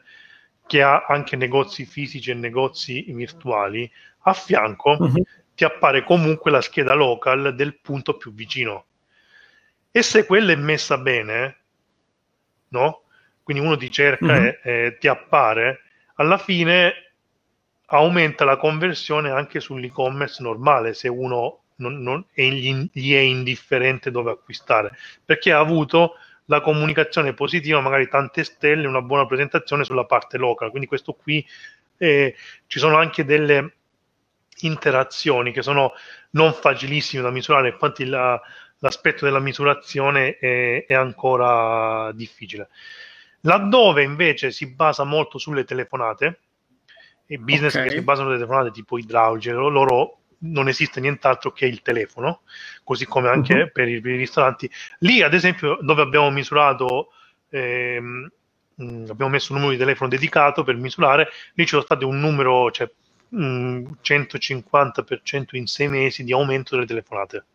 [SPEAKER 2] che ha anche negozi fisici e negozi virtuali, a fianco uh-huh ti appare comunque la scheda local del punto più vicino. E se quella è messa bene, no? Quindi uno ti cerca mm-hmm. e, e ti appare, alla fine aumenta la conversione anche sull'e-commerce normale se uno non, non è, gli, è indifferente dove acquistare, perché ha avuto la comunicazione positiva, magari tante stelle, una buona presentazione sulla parte local. Quindi questo qui eh, ci sono anche delle interazioni che sono non facilissime da misurare, infatti la, l'aspetto della misurazione è, è, ancora difficile. Laddove invece si basa molto sulle telefonate, e business okay. che si basano sulle telefonate tipo idrauliche, loro non esiste nient'altro che il telefono, così come anche uh-huh. per, i, per, i, ristoranti. Lì, ad esempio, dove abbiamo misurato, ehm, abbiamo messo un numero di telefono dedicato per misurare, lì c'è stato un numero, cioè mh, 150% in sei mesi di aumento delle telefonate.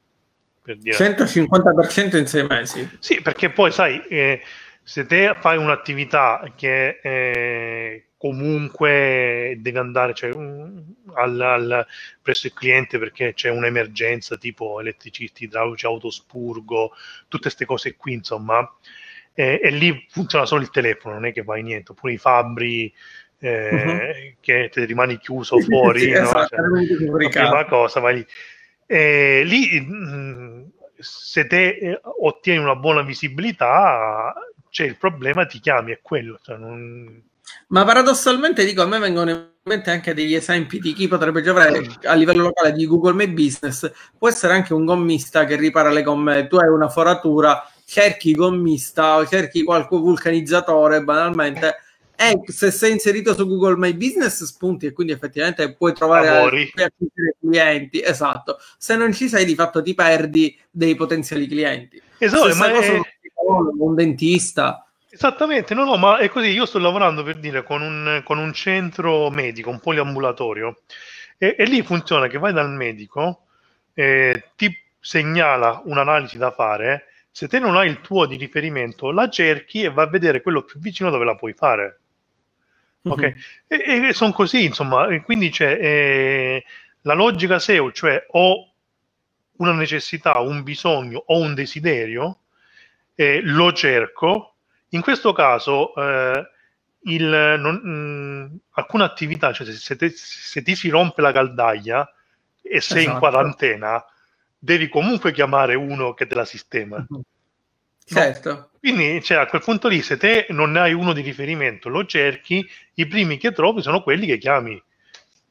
[SPEAKER 1] Per dire. 150% in sei mesi?
[SPEAKER 2] Sì, perché poi sai... Eh, se te fai un'attività che eh, comunque deve andare cioè, al, al, presso il cliente perché c'è un'emergenza tipo elettricisti, idraulici, autospurgo, tutte queste cose qui, insomma, eh, e lì funziona solo il telefono, non è che fai niente, oppure i fabbri eh, uh-huh. che te rimani chiuso fuori, sì, no? esatto, cioè, la prima cosa vai lì. Eh, lì mh, se te eh, ottieni una buona visibilità c'è il problema, ti chiami, è quello. Cioè non...
[SPEAKER 1] Ma paradossalmente dico, a me vengono in mente anche degli esempi di chi potrebbe giocare a livello locale di Google My Business. Può essere anche un gommista che ripara le gomme, tu hai una foratura, cerchi gommista o cerchi qualche vulcanizzatore banalmente e se sei inserito su Google My Business spunti e quindi effettivamente puoi trovare clienti esatto se non ci sei di fatto ti perdi dei potenziali clienti
[SPEAKER 2] esatto ma è,
[SPEAKER 1] un dentista.
[SPEAKER 2] Esattamente, no, no, ma è così. Io sto lavorando per dire con un, con un centro medico, un poliambulatorio, e, e, lì funziona che vai dal medico, eh, ti segnala un'analisi da fare. Se te non hai il tuo di riferimento, la cerchi e va a vedere quello più vicino dove la puoi fare. Ok, mm-hmm. e, e sono così, insomma, e quindi c'è eh, la logica SEO, cioè ho una necessità, un bisogno o un desiderio, eh, lo cerco. In questo caso, eh, il, non, mh, mm, alcune attività, cioè se, te, se, ti si rompe la caldaia e sei esatto. in quarantena, devi comunque chiamare uno che te la sistema.
[SPEAKER 1] Mm-hmm. Certo.
[SPEAKER 2] Quindi cioè, a quel punto lì, se te non ne hai uno di riferimento, lo cerchi, i primi che trovi sono quelli che chiami.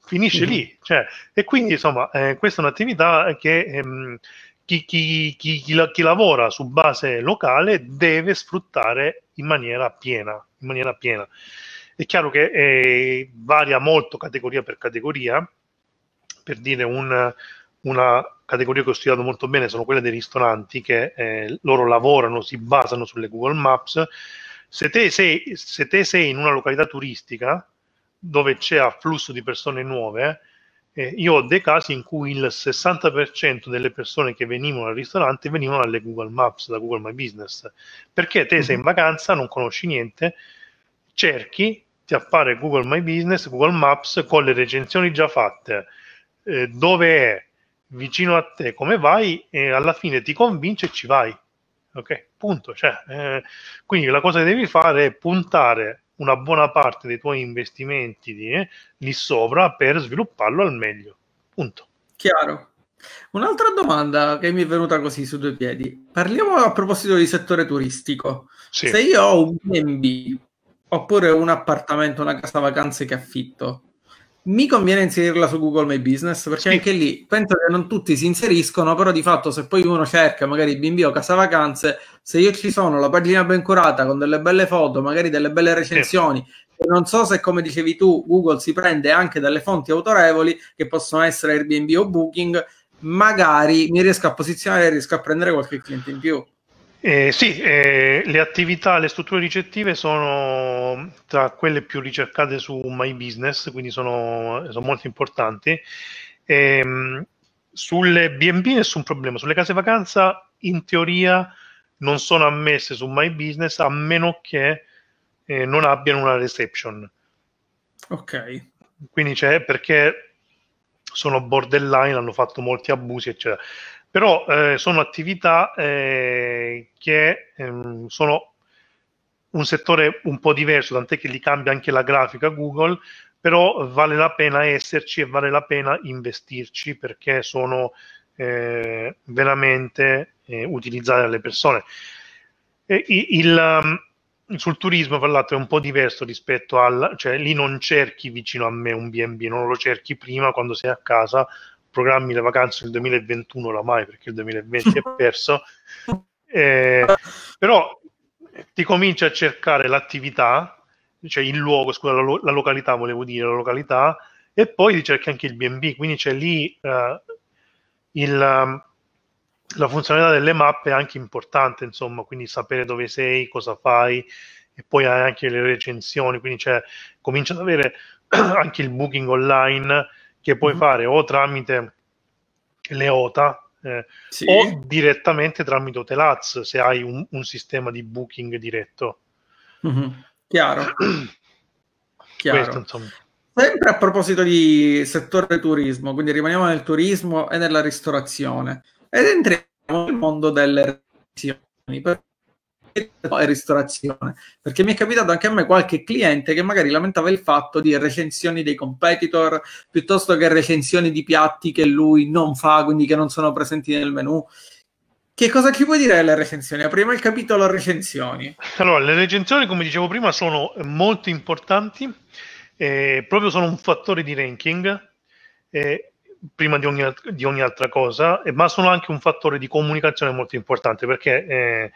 [SPEAKER 2] Finisce mm-hmm. lì. Cioè, e quindi, insomma, eh, questa è un'attività che ehm, chi, chi, chi, chi, lavora su base locale deve sfruttare in maniera piena. In maniera piena. È chiaro che eh, varia molto categoria per categoria, per dire un, una categoria che ho studiato molto bene sono quelle dei ristoranti che eh, loro lavorano, si basano sulle Google Maps. Se te, sei, se te sei in una località turistica dove c'è afflusso di persone nuove, eh, io ho dei casi in cui il 60% delle persone che venivano al ristorante venivano dalle Google Maps, da Google My Business, perché te sei in mhm. vacanza, non conosci niente, cerchi, ti appare Google My Business, Google Maps con le recensioni già fatte, eh, dove è, vicino a te, come vai, e alla fine ti convince e ci vai. Ok, punto. Cioè, eh, quindi la cosa che devi fare è puntare una buona parte dei tuoi investimenti di, eh, lì sopra per svilupparlo al meglio. Punto.
[SPEAKER 1] Chiaro. Un'altra domanda che mi è venuta così su due piedi. Parliamo a proposito di settore turistico. Sì. Se io ho un BNB oppure un appartamento, una casa vacanze che affitto, mi conviene inserirla su Google My Business perché anche lì penso che non tutti si inseriscono, però di fatto se poi uno cerca magari B&B o casa vacanze, se io ci sono la pagina ben curata con delle belle foto, magari delle belle recensioni, sì. non so se come dicevi tu Google si prende anche dalle fonti autorevoli che possono essere Airbnb o Booking, magari mi riesco a posizionare e riesco a prendere qualche cliente in più.
[SPEAKER 2] Eh, sì, eh, le attività, le strutture ricettive sono tra quelle più ricercate su My Business, quindi sono, sono molto importanti. Eh, sulle BB nessun problema, sulle case vacanza in teoria non sono ammesse su My Business a meno che eh, non abbiano una reception.
[SPEAKER 1] Ok.
[SPEAKER 2] Quindi c'è perché sono borderline, hanno fatto molti abusi, eccetera però eh, sono attività eh, che ehm, sono un settore un po' diverso, tant'è che li cambia anche la grafica Google, però vale la pena esserci e vale la pena investirci perché sono eh, veramente eh, utilizzate dalle persone. E, il, um, sul turismo, tra l'altro, è un po' diverso rispetto al, cioè lì non cerchi vicino a me un BNB, non lo cerchi prima quando sei a casa, programmi le vacanze nel 2021 oramai perché il 2020 è perso, eh, però ti cominci a cercare l'attività, cioè il luogo, scusa, la, lo- la, località volevo dire, la località, e poi cerchi anche il BNB, quindi c'è lì uh, il, um, la funzionalità delle mappe è anche importante, insomma, quindi sapere dove sei, cosa fai, e poi hai anche le recensioni, quindi c'è, comincia ad avere anche il booking online che puoi mm-hmm. fare o tramite le OTA eh, sì. o direttamente tramite Hotelaz se hai un, un sistema di booking diretto.
[SPEAKER 1] Mm-hmm. Chiaro. Chiaro. Questo, Sempre a proposito di settore turismo, quindi rimaniamo nel turismo e nella ristorazione ed entriamo nel mondo delle recensioni e ristorazione perché mi è capitato anche a me qualche cliente che magari lamentava il fatto di recensioni dei competitor piuttosto che recensioni di piatti che lui non fa quindi che non sono presenti nel menu che cosa ci puoi dire delle recensioni? Apriamo il capitolo recensioni.
[SPEAKER 2] Allora, le recensioni, come dicevo prima, sono molto importanti, eh, proprio sono un fattore di ranking, eh, prima di ogni, di ogni, altra cosa, eh, ma sono anche un fattore di comunicazione molto importante, perché eh,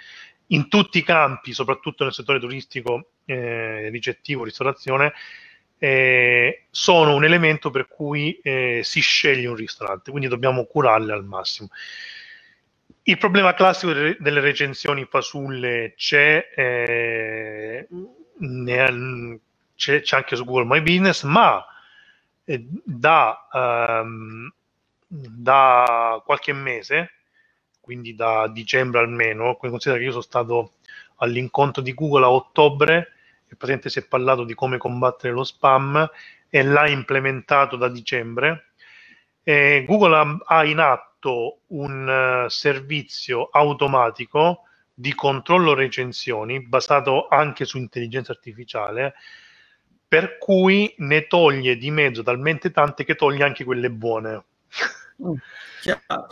[SPEAKER 2] in tutti i campi, soprattutto nel settore turistico, eh, ricettivo, ristorazione, eh, sono un elemento per cui si sceglie un ristorante, quindi dobbiamo curarle al massimo. Il problema classico delle, delle recensioni fasulle c'è, eh, ne, c'è, c'è, anche su Google My Business, ma eh, da, um, da, qualche mese, quindi da dicembre almeno, considera che io sono stato all'incontro di Google a ottobre e praticamente si è parlato di come combattere lo spam e l'ha implementato da dicembre. Eh, Google ha, ha in atto un uh, servizio automatico di controllo recensioni basato anche su intelligenza artificiale per cui ne toglie di mezzo talmente tante che toglie anche quelle buone.
[SPEAKER 1] Mm,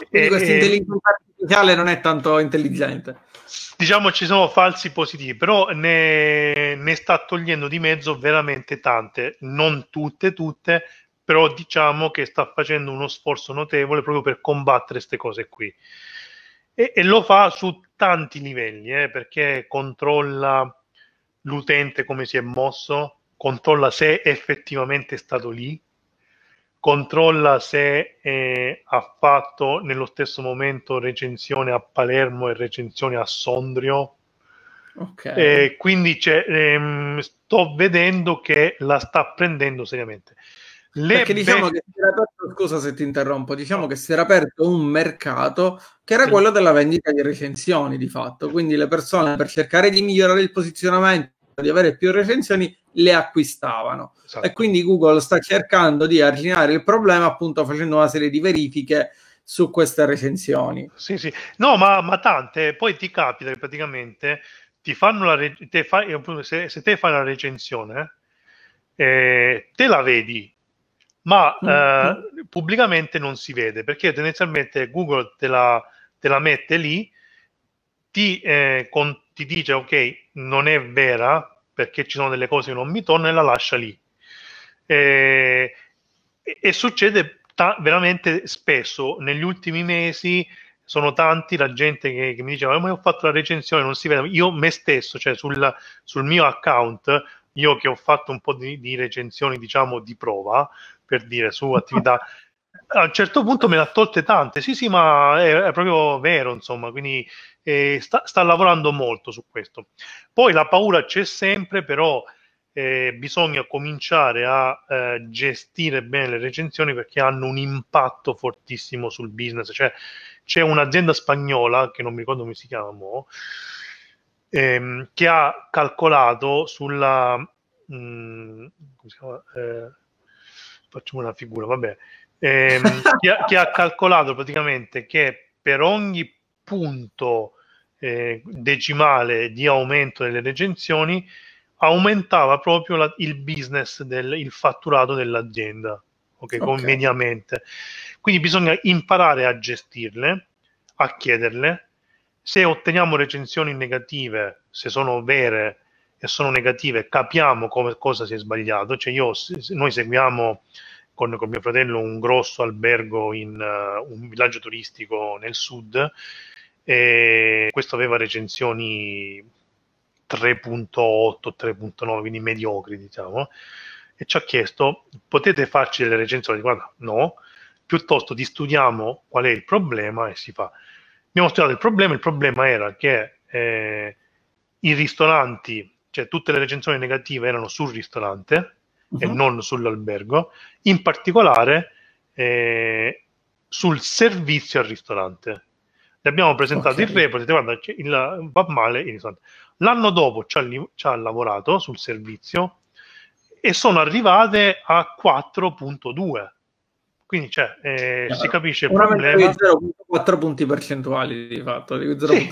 [SPEAKER 1] Quindi questa intelligenza artificiale non è tanto intelligente.
[SPEAKER 2] Diciamo ci sono falsi positivi, però ne, ne sta togliendo di mezzo veramente tante, non tutte, tutte, però diciamo che sta facendo uno sforzo notevole proprio per combattere queste cose qui. E, e lo fa su tanti livelli, eh, perché controlla l'utente come si è mosso, controlla se effettivamente è stato lì, controlla se eh, ha fatto nello stesso momento recensione a Palermo e recensione a Sondrio. Okay. Eh, quindi ehm, sto vedendo che la sta prendendo seriamente.
[SPEAKER 1] Le Perché diciamo be- che si era aperto, scusa se ti interrompo, diciamo che si era aperto un mercato che era quello della vendita di recensioni di fatto, quindi le persone per cercare di migliorare il posizionamento, di avere più recensioni, le acquistavano. Esatto. E quindi Google sta cercando di arginare il problema appunto facendo una serie di verifiche su queste recensioni.
[SPEAKER 2] Sì, sì. No, ma, ma tante. Poi ti capita che praticamente ti fanno la re- te fai, se, se, te fai la recensione, eh, te la vedi ma mm-hmm. eh, pubblicamente non si vede perché tendenzialmente Google te la, te la mette lì, ti, eh, con, ti, dice ok, non è vera perché ci sono delle cose che non mi tornano e la lascia lì. E, e succede ta- veramente spesso negli ultimi mesi sono tanti la gente che, che mi diceva ma io ho fatto la recensione non si vede io me stesso cioè sul, sul mio account io che ho fatto un po' di, di recensioni diciamo di prova per dire, su attività. A un certo punto me ne ha tolte tante, sì, sì, ma è, è proprio vero, insomma, quindi eh, sta, sta, lavorando molto su questo. Poi la paura c'è sempre, però eh, bisogna cominciare a eh, gestire bene le recensioni perché hanno un impatto fortissimo sul business. Cioè, c'è un'azienda spagnola, che non mi ricordo come si chiama, mo, ehm, che ha calcolato sulla... Mh, mm, come si chiama? Eh, facciamo una figura, vabbè, ehm, che, ha, che, ha, calcolato praticamente che per ogni punto eh, decimale di aumento delle recensioni aumentava proprio la, il business, del, il fatturato dell'azienda, okay, okay. mediamente. Quindi bisogna imparare a gestirle, a chiederle. Se otteniamo recensioni negative, se sono vere, e sono negative, capiamo come, cosa si è sbagliato. Cioè io, noi seguiamo con, con mio fratello un grosso albergo in uh, un villaggio turistico nel sud e questo aveva recensioni 3.8, 3.9, quindi mediocri, diciamo. e ci ha chiesto, potete farci delle recensioni? Guarda, no, piuttosto ti qual è il problema e si fa. Abbiamo studiato il problema, il problema era che eh, i ristoranti, cioè tutte le recensioni negative erano sul ristorante uh-huh. e non sull'albergo, in particolare eh, sul servizio al ristorante. Le abbiamo presentato okay. il report, guarda, il, va male il ristorante. L'anno dopo ci ha, ci ha lavorato sul servizio e sono arrivate a 4.2 quindi cioè, eh, si capisce il problema.
[SPEAKER 1] 0.4 punti percentuali di fatto, di 0.4.
[SPEAKER 2] Sì.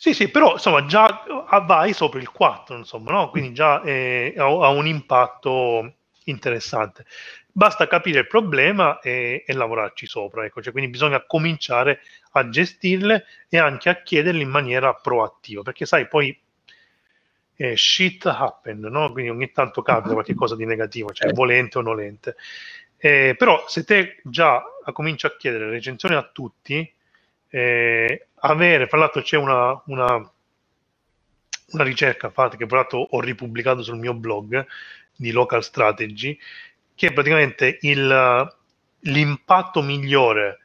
[SPEAKER 2] Sì, sì, però insomma già vai sopra il 4, insomma, no? quindi già eh, ha, ha, un impatto interessante. Basta capire il problema e, e lavorarci sopra, ecco. cioè, quindi bisogna cominciare a gestirle e anche a chiederle in maniera proattiva, perché sai, poi eh, shit happen, no? quindi ogni tanto capita qualcosa di negativo, cioè volente o nolente. Eh, però se te già cominci a chiedere recensioni a tutti, eh, avere, fra l'altro c'è una, una, una ricerca fatta che l'altro ho ripubblicato sul mio blog di Local Strategy, che praticamente il, l'impatto migliore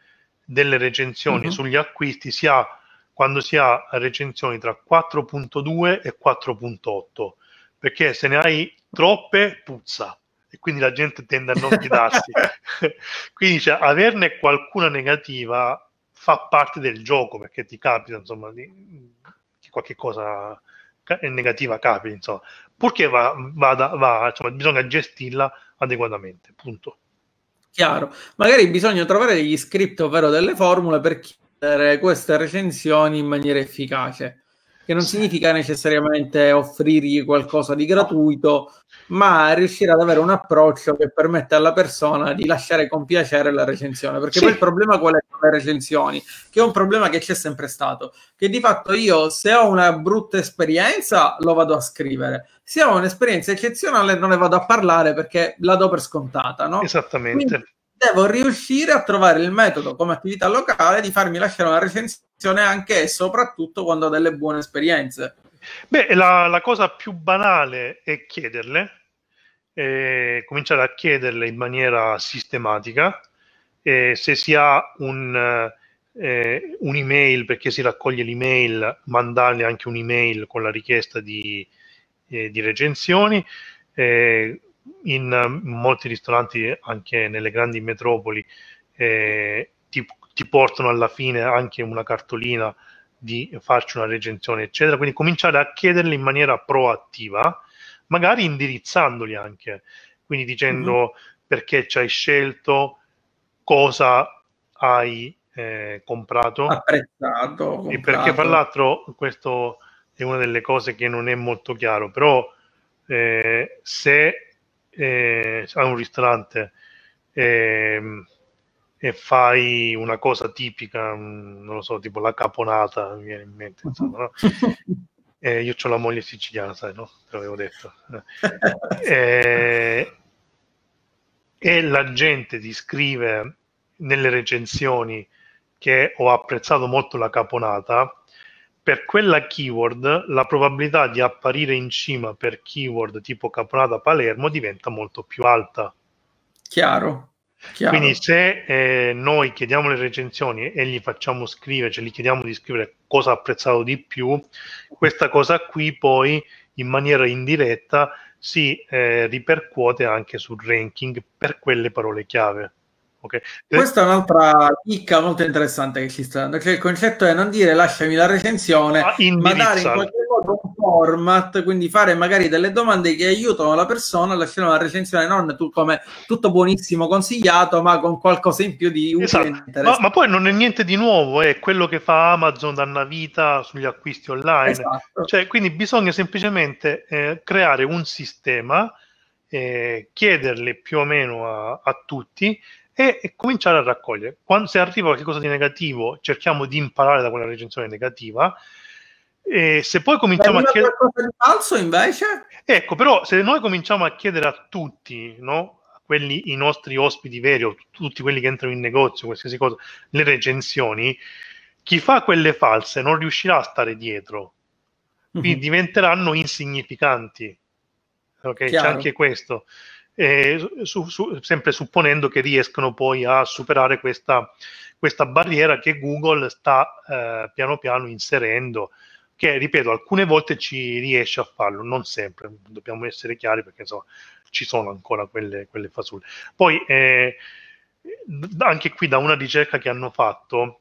[SPEAKER 2] delle recensioni uh-huh. sugli acquisti si ha quando si ha recensioni tra 4.2 e 4.8 perché se ne hai troppe puzza e quindi la gente tende a non fidarsi. quindi cioè, averne qualcuna negativa fa parte del gioco perché ti capita insomma di, che qualche cosa negativa capita insomma. Purché va, vada, va, insomma, bisogna gestirla adeguatamente punto.
[SPEAKER 1] Chiaro. Magari bisogna trovare degli script ovvero delle formule per chiedere queste recensioni in maniera efficace che non significa necessariamente offrirgli qualcosa di gratuito, ma riuscire ad avere un approccio che permette alla persona di lasciare con piacere la recensione. Perché sì. poi il problema qual è con le recensioni? Che è un problema che c'è sempre stato. Che di fatto io, se ho una brutta esperienza, lo vado a scrivere. Se ho un'esperienza eccezionale, non ne vado a parlare perché la do per scontata, no?
[SPEAKER 2] Esattamente. Quindi
[SPEAKER 1] devo riuscire a trovare il metodo come attività locale di farmi lasciare una recensione anche e soprattutto quando ho delle buone esperienze.
[SPEAKER 2] Beh, la, la cosa più banale è chiederle, eh, cominciare a chiederle in maniera sistematica. Eh, se si ha un, eh, un'email, perché si raccoglie l'email, mandarle anche un'email con la richiesta di, eh, di recensioni. Eh, in molti ristoranti, anche nelle grandi metropoli, eh, ti, ti, portano alla fine anche una cartolina di farci una recensione, eccetera. Quindi cominciare a chiederle in maniera proattiva, magari indirizzandoli anche, quindi dicendo mm-hmm. perché ci hai scelto, cosa hai eh, comprato.
[SPEAKER 1] Apprezzato. Comprato.
[SPEAKER 2] E perché, fra l'altro, questo è una delle cose che non è molto chiaro, però eh, se eh, hai un ristorante eh, e fai una cosa tipica, mm, non lo so, tipo la caponata, mi viene in mente, insomma, no? eh, io ho la moglie siciliana, sai, no? Te l'avevo detto. Eh, e la gente ti scrive nelle recensioni che ho apprezzato molto la caponata, per quella keyword la probabilità di apparire in cima per keyword tipo caponata Palermo diventa molto più alta.
[SPEAKER 1] Chiaro. Chiaro.
[SPEAKER 2] Quindi se eh, noi chiediamo le recensioni e gli facciamo scrivere, cioè gli chiediamo di scrivere cosa ha apprezzato di più, questa cosa qui poi in maniera indiretta si eh, ripercuote anche sul ranking per quelle parole chiave.
[SPEAKER 1] Okay. Questa è un'altra chicca molto interessante che ci sta dando. Cioè, il concetto è non dire lasciami la recensione, ah, ma dare in qualche modo un format, quindi fare magari delle domande che aiutano la persona a lasciare una recensione, non tu come tutto buonissimo consigliato, ma con qualcosa in più di
[SPEAKER 2] utile esatto. ma, ma, poi non è niente di nuovo, è quello che fa Amazon da una vita sugli acquisti online. Esatto. Cioè, quindi bisogna semplicemente eh, creare un sistema, eh, chiederle più o meno a, a tutti e, e cominciare a raccogliere. Quando, se arriva qualcosa di negativo, cerchiamo di imparare da quella recensione negativa. E se poi cominciamo
[SPEAKER 1] Beh,
[SPEAKER 2] a chiedere.
[SPEAKER 1] qualcosa di falso invece?
[SPEAKER 2] Ecco, però, se noi cominciamo a chiedere a tutti, no? quelli, i nostri ospiti veri o tutti quelli che entrano in negozio, qualsiasi cosa, le recensioni, chi fa quelle false non riuscirà a stare dietro, quindi mm-hmm. diventeranno insignificanti ok? Chiaro. C'è anche questo. Su, su, sempre supponendo che riescano poi a superare questa, questa barriera che Google sta eh, piano piano inserendo, che ripeto, alcune volte ci riesce a farlo, non sempre, dobbiamo essere chiari perché insomma ci sono ancora quelle, quelle fasulle. Poi eh, anche qui da una ricerca che hanno fatto,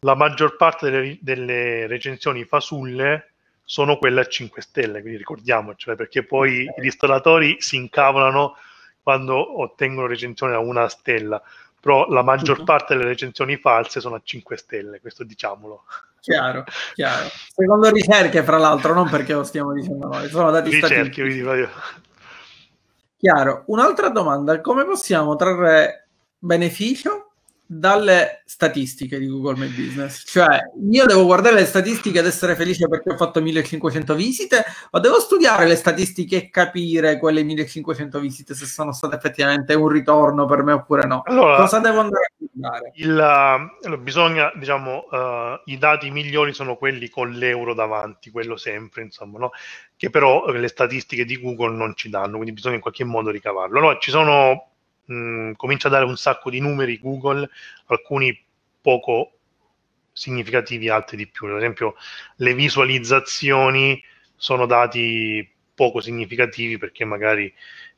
[SPEAKER 2] la maggior parte delle, delle recensioni fasulle sono quelle a 5 stelle, quindi ricordiamocelo, perché poi i ristoratori si incavolano quando ottengono recensioni a una stella, però la maggior uh-huh. parte delle recensioni false sono a 5 stelle, questo diciamolo.
[SPEAKER 1] Chiaro, chiaro. Secondo ricerche, fra l'altro, non perché lo stiamo dicendo noi, sono dati ricerche, quindi voglio... Chiaro. Un'altra domanda, come possiamo trarre beneficio dalle statistiche di Google My Business. Cioè, io devo guardare le statistiche ed essere felice perché ho fatto 1500 visite o devo studiare le statistiche e capire quelle 1500 visite se sono state effettivamente un ritorno per me oppure no? Allora, Cosa devo andare a
[SPEAKER 2] studiare? Il, allora, bisogna, diciamo, uh, i dati migliori sono quelli con l'euro davanti, quello sempre, insomma, no? Che però le statistiche di Google non ci danno, quindi bisogna in qualche modo ricavarlo. Allora, ci sono mm, comincia a dare un sacco di numeri Google, alcuni poco significativi, altri di più. Ad esempio, le visualizzazioni sono dati poco significativi perché magari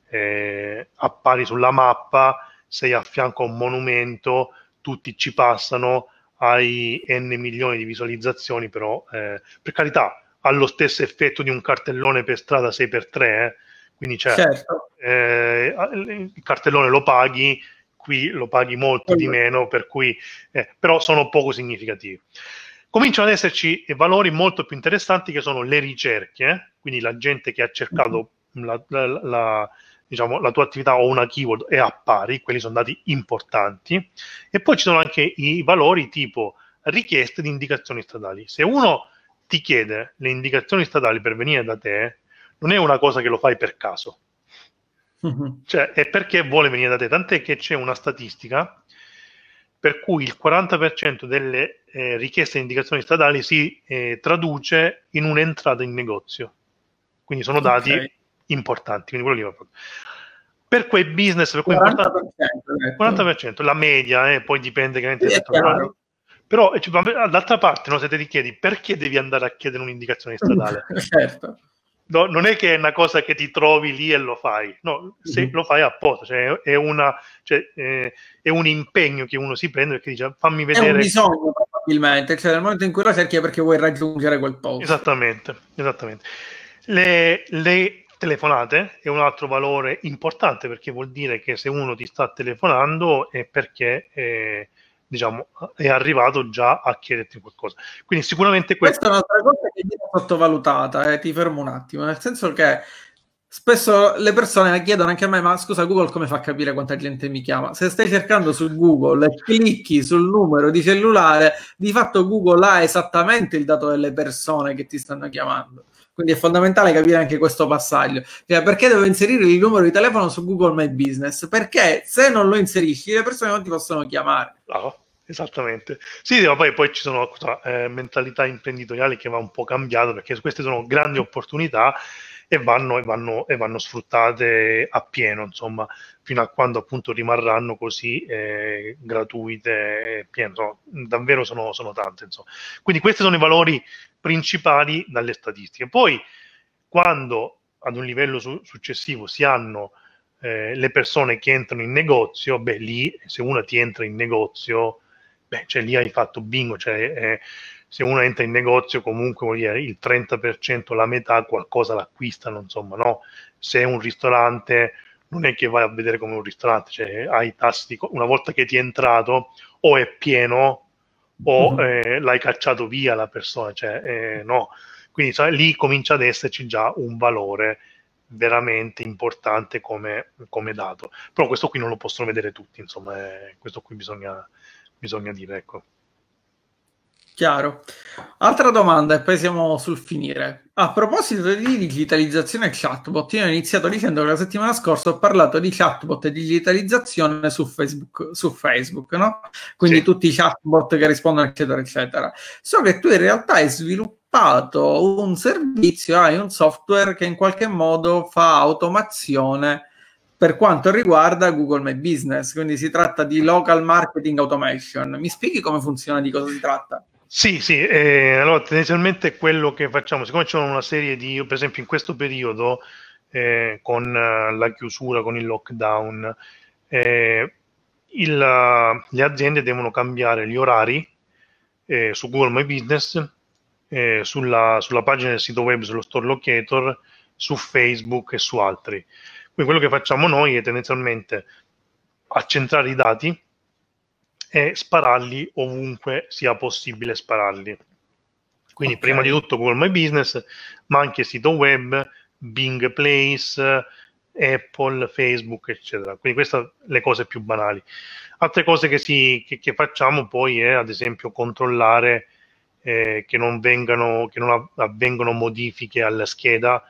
[SPEAKER 2] eh, appari sulla mappa, sei a fianco a un monumento, tutti ci passano, hai n milioni di visualizzazioni, però eh, per carità ha lo stesso effetto di un cartellone per strada 6x3, eh, quindi c'è certo. eh, il cartellone lo paghi, qui lo paghi molto di meno, per cui, eh, però sono poco significativi. Cominciano ad esserci valori molto più interessanti che sono le ricerche, eh? quindi la gente che ha cercato mm-hmm. la, la, la, diciamo, la tua attività o una keyword e appari, quelli sono dati importanti, e poi ci sono anche i valori tipo richieste di indicazioni statali. Se uno ti chiede le indicazioni statali per venire da te, non è una cosa che lo fai per caso, mm-hmm. cioè è perché vuole venire da te, tant'è che c'è una statistica per cui il 40% delle eh, richieste di indicazioni stradali si eh, traduce in un'entrata in negozio, quindi sono dati okay. importanti, quindi quello lì per quei business per quei 40%, 40% la media, eh, poi dipende chiaramente sì, però cioè, d'altra parte no, se te ti chiedi perché devi andare a chiedere un'indicazione stradale? Certo no, non è che è una cosa che ti trovi lì e lo fai, no, se mm-hmm. lo fai apposta, cioè è, una, cioè, eh, è, un impegno che uno si prende perché dice fammi vedere. È un
[SPEAKER 1] bisogno probabilmente, cioè nel momento in cui lo cerchi è perché vuoi raggiungere quel posto.
[SPEAKER 2] Esattamente, esattamente. Le, le telefonate è un altro valore importante perché vuol dire che se uno ti sta telefonando è perché... Eh, diciamo, è arrivato già a chiederti qualcosa. Quindi sicuramente
[SPEAKER 1] questo... questa è un'altra cosa che viene sottovalutata, eh, ti fermo un attimo, nel senso che spesso le persone chiedono anche a me, ma scusa Google come fa a capire quanta gente mi chiama? Se stai cercando su Google e clicchi sul numero di cellulare, di fatto Google ha esattamente il dato delle persone che ti stanno chiamando. Quindi è fondamentale capire anche questo passaggio. Cioè, perché devo inserire il numero di telefono su Google My Business? Perché se non lo inserisci, le persone non ti possono chiamare.
[SPEAKER 2] No, esattamente. Sì, ma poi, poi ci sono eh, mentalità imprenditoriali che va un po' cambiato perché queste sono grandi opportunità e vanno, e vanno, e vanno sfruttate appieno, insomma, fino a quando appunto rimarranno così eh, gratuite e piene. Insomma, davvero sono, sono tante. Insomma. Quindi questi sono i valori principali dalle statistiche. Poi, quando ad un livello su- successivo si hanno eh, le persone che entrano in negozio, beh, lì se uno ti entra in negozio, beh, cioè lì hai fatto bingo, cioè eh, se uno entra in negozio comunque vuol dire il 30%, la metà qualcosa l'acquistano, insomma, no? Se è un ristorante non è che vai a vedere come un ristorante, cioè hai tassi di, una volta che ti è entrato o è pieno o uh-huh. eh, l'hai cacciato via la persona, cioè eh, no. Quindi cioè, lì comincia ad esserci già un valore veramente importante come, come, dato. Però questo qui non lo possono vedere tutti, insomma, eh, questo qui bisogna, bisogna dire, ecco.
[SPEAKER 1] Chiaro. Altra domanda e poi siamo sul finire. A proposito di digitalizzazione e chatbot, io ho iniziato dicendo che la settimana scorsa ho parlato di chatbot e digitalizzazione su Facebook, su Facebook no? Quindi sì. tutti i chatbot che rispondono, eccetera, eccetera. So che tu in realtà hai sviluppato sviluppato un servizio, hai un software che in qualche modo fa automazione per quanto riguarda Google My Business, quindi si tratta di local marketing automation. Mi spieghi come funziona, di cosa si tratta?
[SPEAKER 2] Sì, sì, eh, allora tendenzialmente quello che facciamo, siccome c'è una serie di, per esempio in questo periodo, eh, con uh, la chiusura, con il lockdown, eh, il, le aziende devono cambiare gli orari eh, su Google My Business, eh, sulla, sulla, pagina del sito web, sullo store locator, su Facebook e su altri. Quindi quello che facciamo noi è tendenzialmente accentrare i dati e spararli ovunque sia possibile spararli. Quindi okay. prima di tutto Google My Business, ma anche sito web, Bing Place, Apple, Facebook, eccetera. Quindi queste sono le cose più banali. Altre cose che, si, che, che facciamo poi è ad esempio controllare eh, che, non vengano, che non avvengano modifiche alla scheda,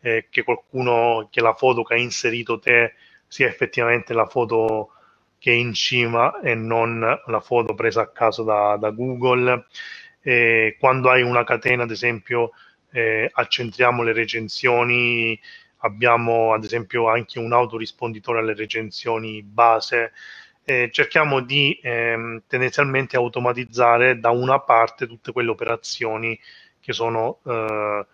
[SPEAKER 2] eh, che qualcuno, che la foto che ha inserito te sia effettivamente la foto che è in cima e non la foto presa a caso da, da Google. Eh, quando hai una catena, ad esempio, eh, accentriamo le recensioni, abbiamo ad esempio anche un autorisponditore alle recensioni base. Eh, cerchiamo di ehm, tendenzialmente automatizzare da una parte tutte quelle operazioni che sono eh,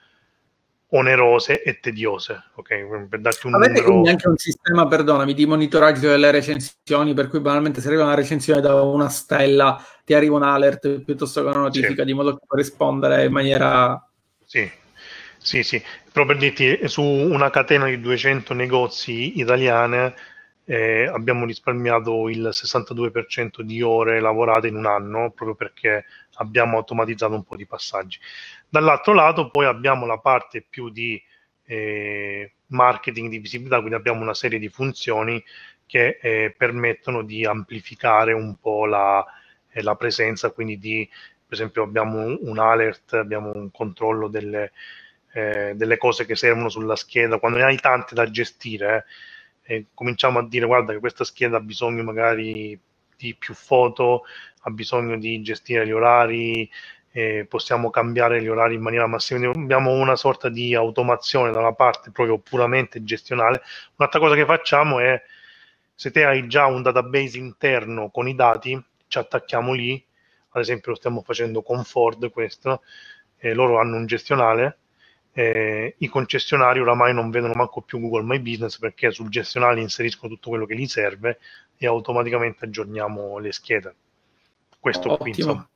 [SPEAKER 2] onerose e tediose. Ok,
[SPEAKER 1] per darti un Avete numero... quindi anche un sistema, perdonami, di monitoraggio delle recensioni, per cui banalmente se arriva una recensione da una stella ti arriva un alert piuttosto che una notifica, sì. di modo che puoi rispondere in maniera...
[SPEAKER 2] Sì, sì, sì. Però per dirti, su una catena di 200 negozi italiane eh, abbiamo risparmiato il 62% di ore lavorate in un anno, proprio perché abbiamo automatizzato un po' di passaggi. Dall'altro lato poi abbiamo la parte più di eh, marketing di visibilità, quindi abbiamo una serie di funzioni che eh, permettono di amplificare un po' la, eh, la, presenza, quindi di, per esempio abbiamo un, alert, abbiamo un controllo delle, eh, delle, cose che servono sulla scheda, quando ne hai tante da gestire, eh, cominciamo a dire guarda che questa scheda ha bisogno magari di più foto, ha bisogno di gestire gli orari, eh, possiamo cambiare gli orari in maniera massima. Abbiamo una sorta di automazione da una parte proprio puramente gestionale. Un'altra cosa che facciamo è se te hai già un database interno con i dati, ci attacchiamo lì, ad esempio lo stiamo facendo con Ford questo, eh, loro hanno un gestionale, eh, i concessionari oramai non vedono manco più Google My Business perché sul gestionale inseriscono tutto quello che gli serve e automaticamente aggiorniamo le schede. Questo Ottimo. qui insomma.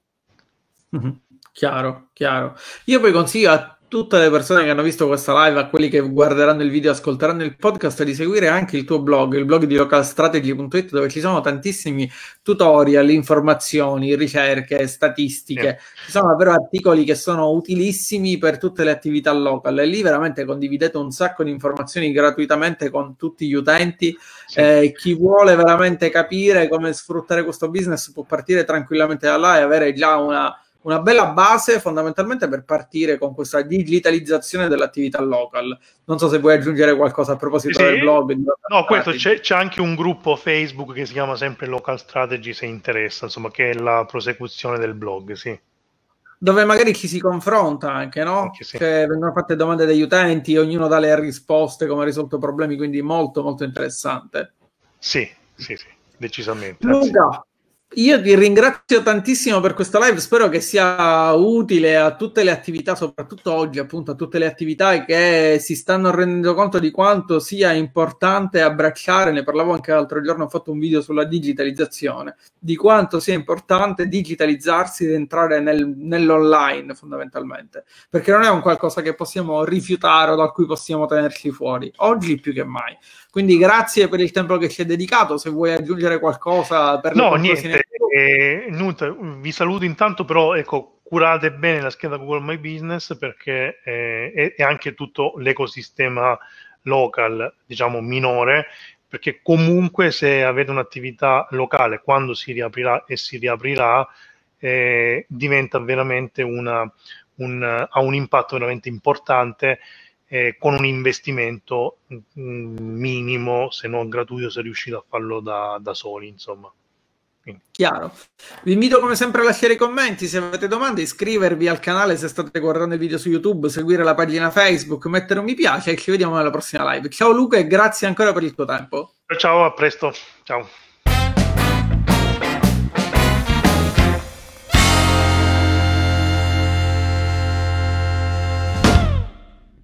[SPEAKER 1] Mm-hmm. Chiaro, chiaro. Io poi consiglio a tutte le persone che hanno visto questa live, a quelli che guarderanno il video, ascolteranno il podcast, di seguire anche il tuo blog, il blog di localstrategy.it, dove ci sono tantissimi tutorial, informazioni, ricerche, statistiche. Yeah. Ci sono davvero articoli che sono utilissimi per tutte le attività local e lì veramente condividete un sacco di informazioni gratuitamente con tutti gli utenti. Sì. Eh, chi vuole veramente capire come sfruttare questo business può partire tranquillamente da là e avere già una una bella base fondamentalmente per partire con questa digitalizzazione dell'attività local. Non so se vuoi aggiungere qualcosa a proposito sì, del blog.
[SPEAKER 2] No, questo c'è, c'è, anche un gruppo Facebook che si chiama sempre Local Strategy se interessa, insomma, che è la prosecuzione del blog, sì.
[SPEAKER 1] Dove magari ci si confronta anche, no? Anche sì. Cioè, vengono fatte domande dagli utenti, ognuno dà le risposte, come ha risolto i problemi, quindi molto molto interessante.
[SPEAKER 2] Sì, sì, sì, decisamente.
[SPEAKER 1] Luca, io ti ringrazio tantissimo per questa live, spero che sia utile a tutte le attività, soprattutto oggi, appunto, a tutte le attività che si stanno rendendo conto di quanto sia importante abbracciare, ne parlavo anche l'altro giorno, ho fatto un video sulla digitalizzazione, di quanto sia importante digitalizzarsi ed entrare nel, nell'online fondamentalmente, perché non è un qualcosa che possiamo rifiutare o da cui possiamo tenerci fuori, oggi più che mai. Quindi grazie per il tempo che ci hai dedicato. Se vuoi aggiungere qualcosa per
[SPEAKER 2] No, niente. Eh, Nut, vi saluto intanto, però ecco, curate bene la scheda Google My Business perché eh, è, è, anche tutto l'ecosistema local, diciamo minore, perché comunque se avete un'attività locale, quando si riaprirà e si riaprirà, eh, diventa veramente una, un, ha un impatto veramente importante eh, con un investimento minimo, se non gratuito, se riuscite a farlo da, da soli, insomma. Quindi.
[SPEAKER 1] Chiaro. Vi invito come sempre a lasciare i commenti, se avete domande, iscrivervi al canale se state guardando il video su YouTube, seguire la pagina Facebook, mettere un mi piace e ci vediamo nella prossima live. Ciao Luca e grazie ancora per il tuo tempo.
[SPEAKER 2] Ciao, a presto. Ciao.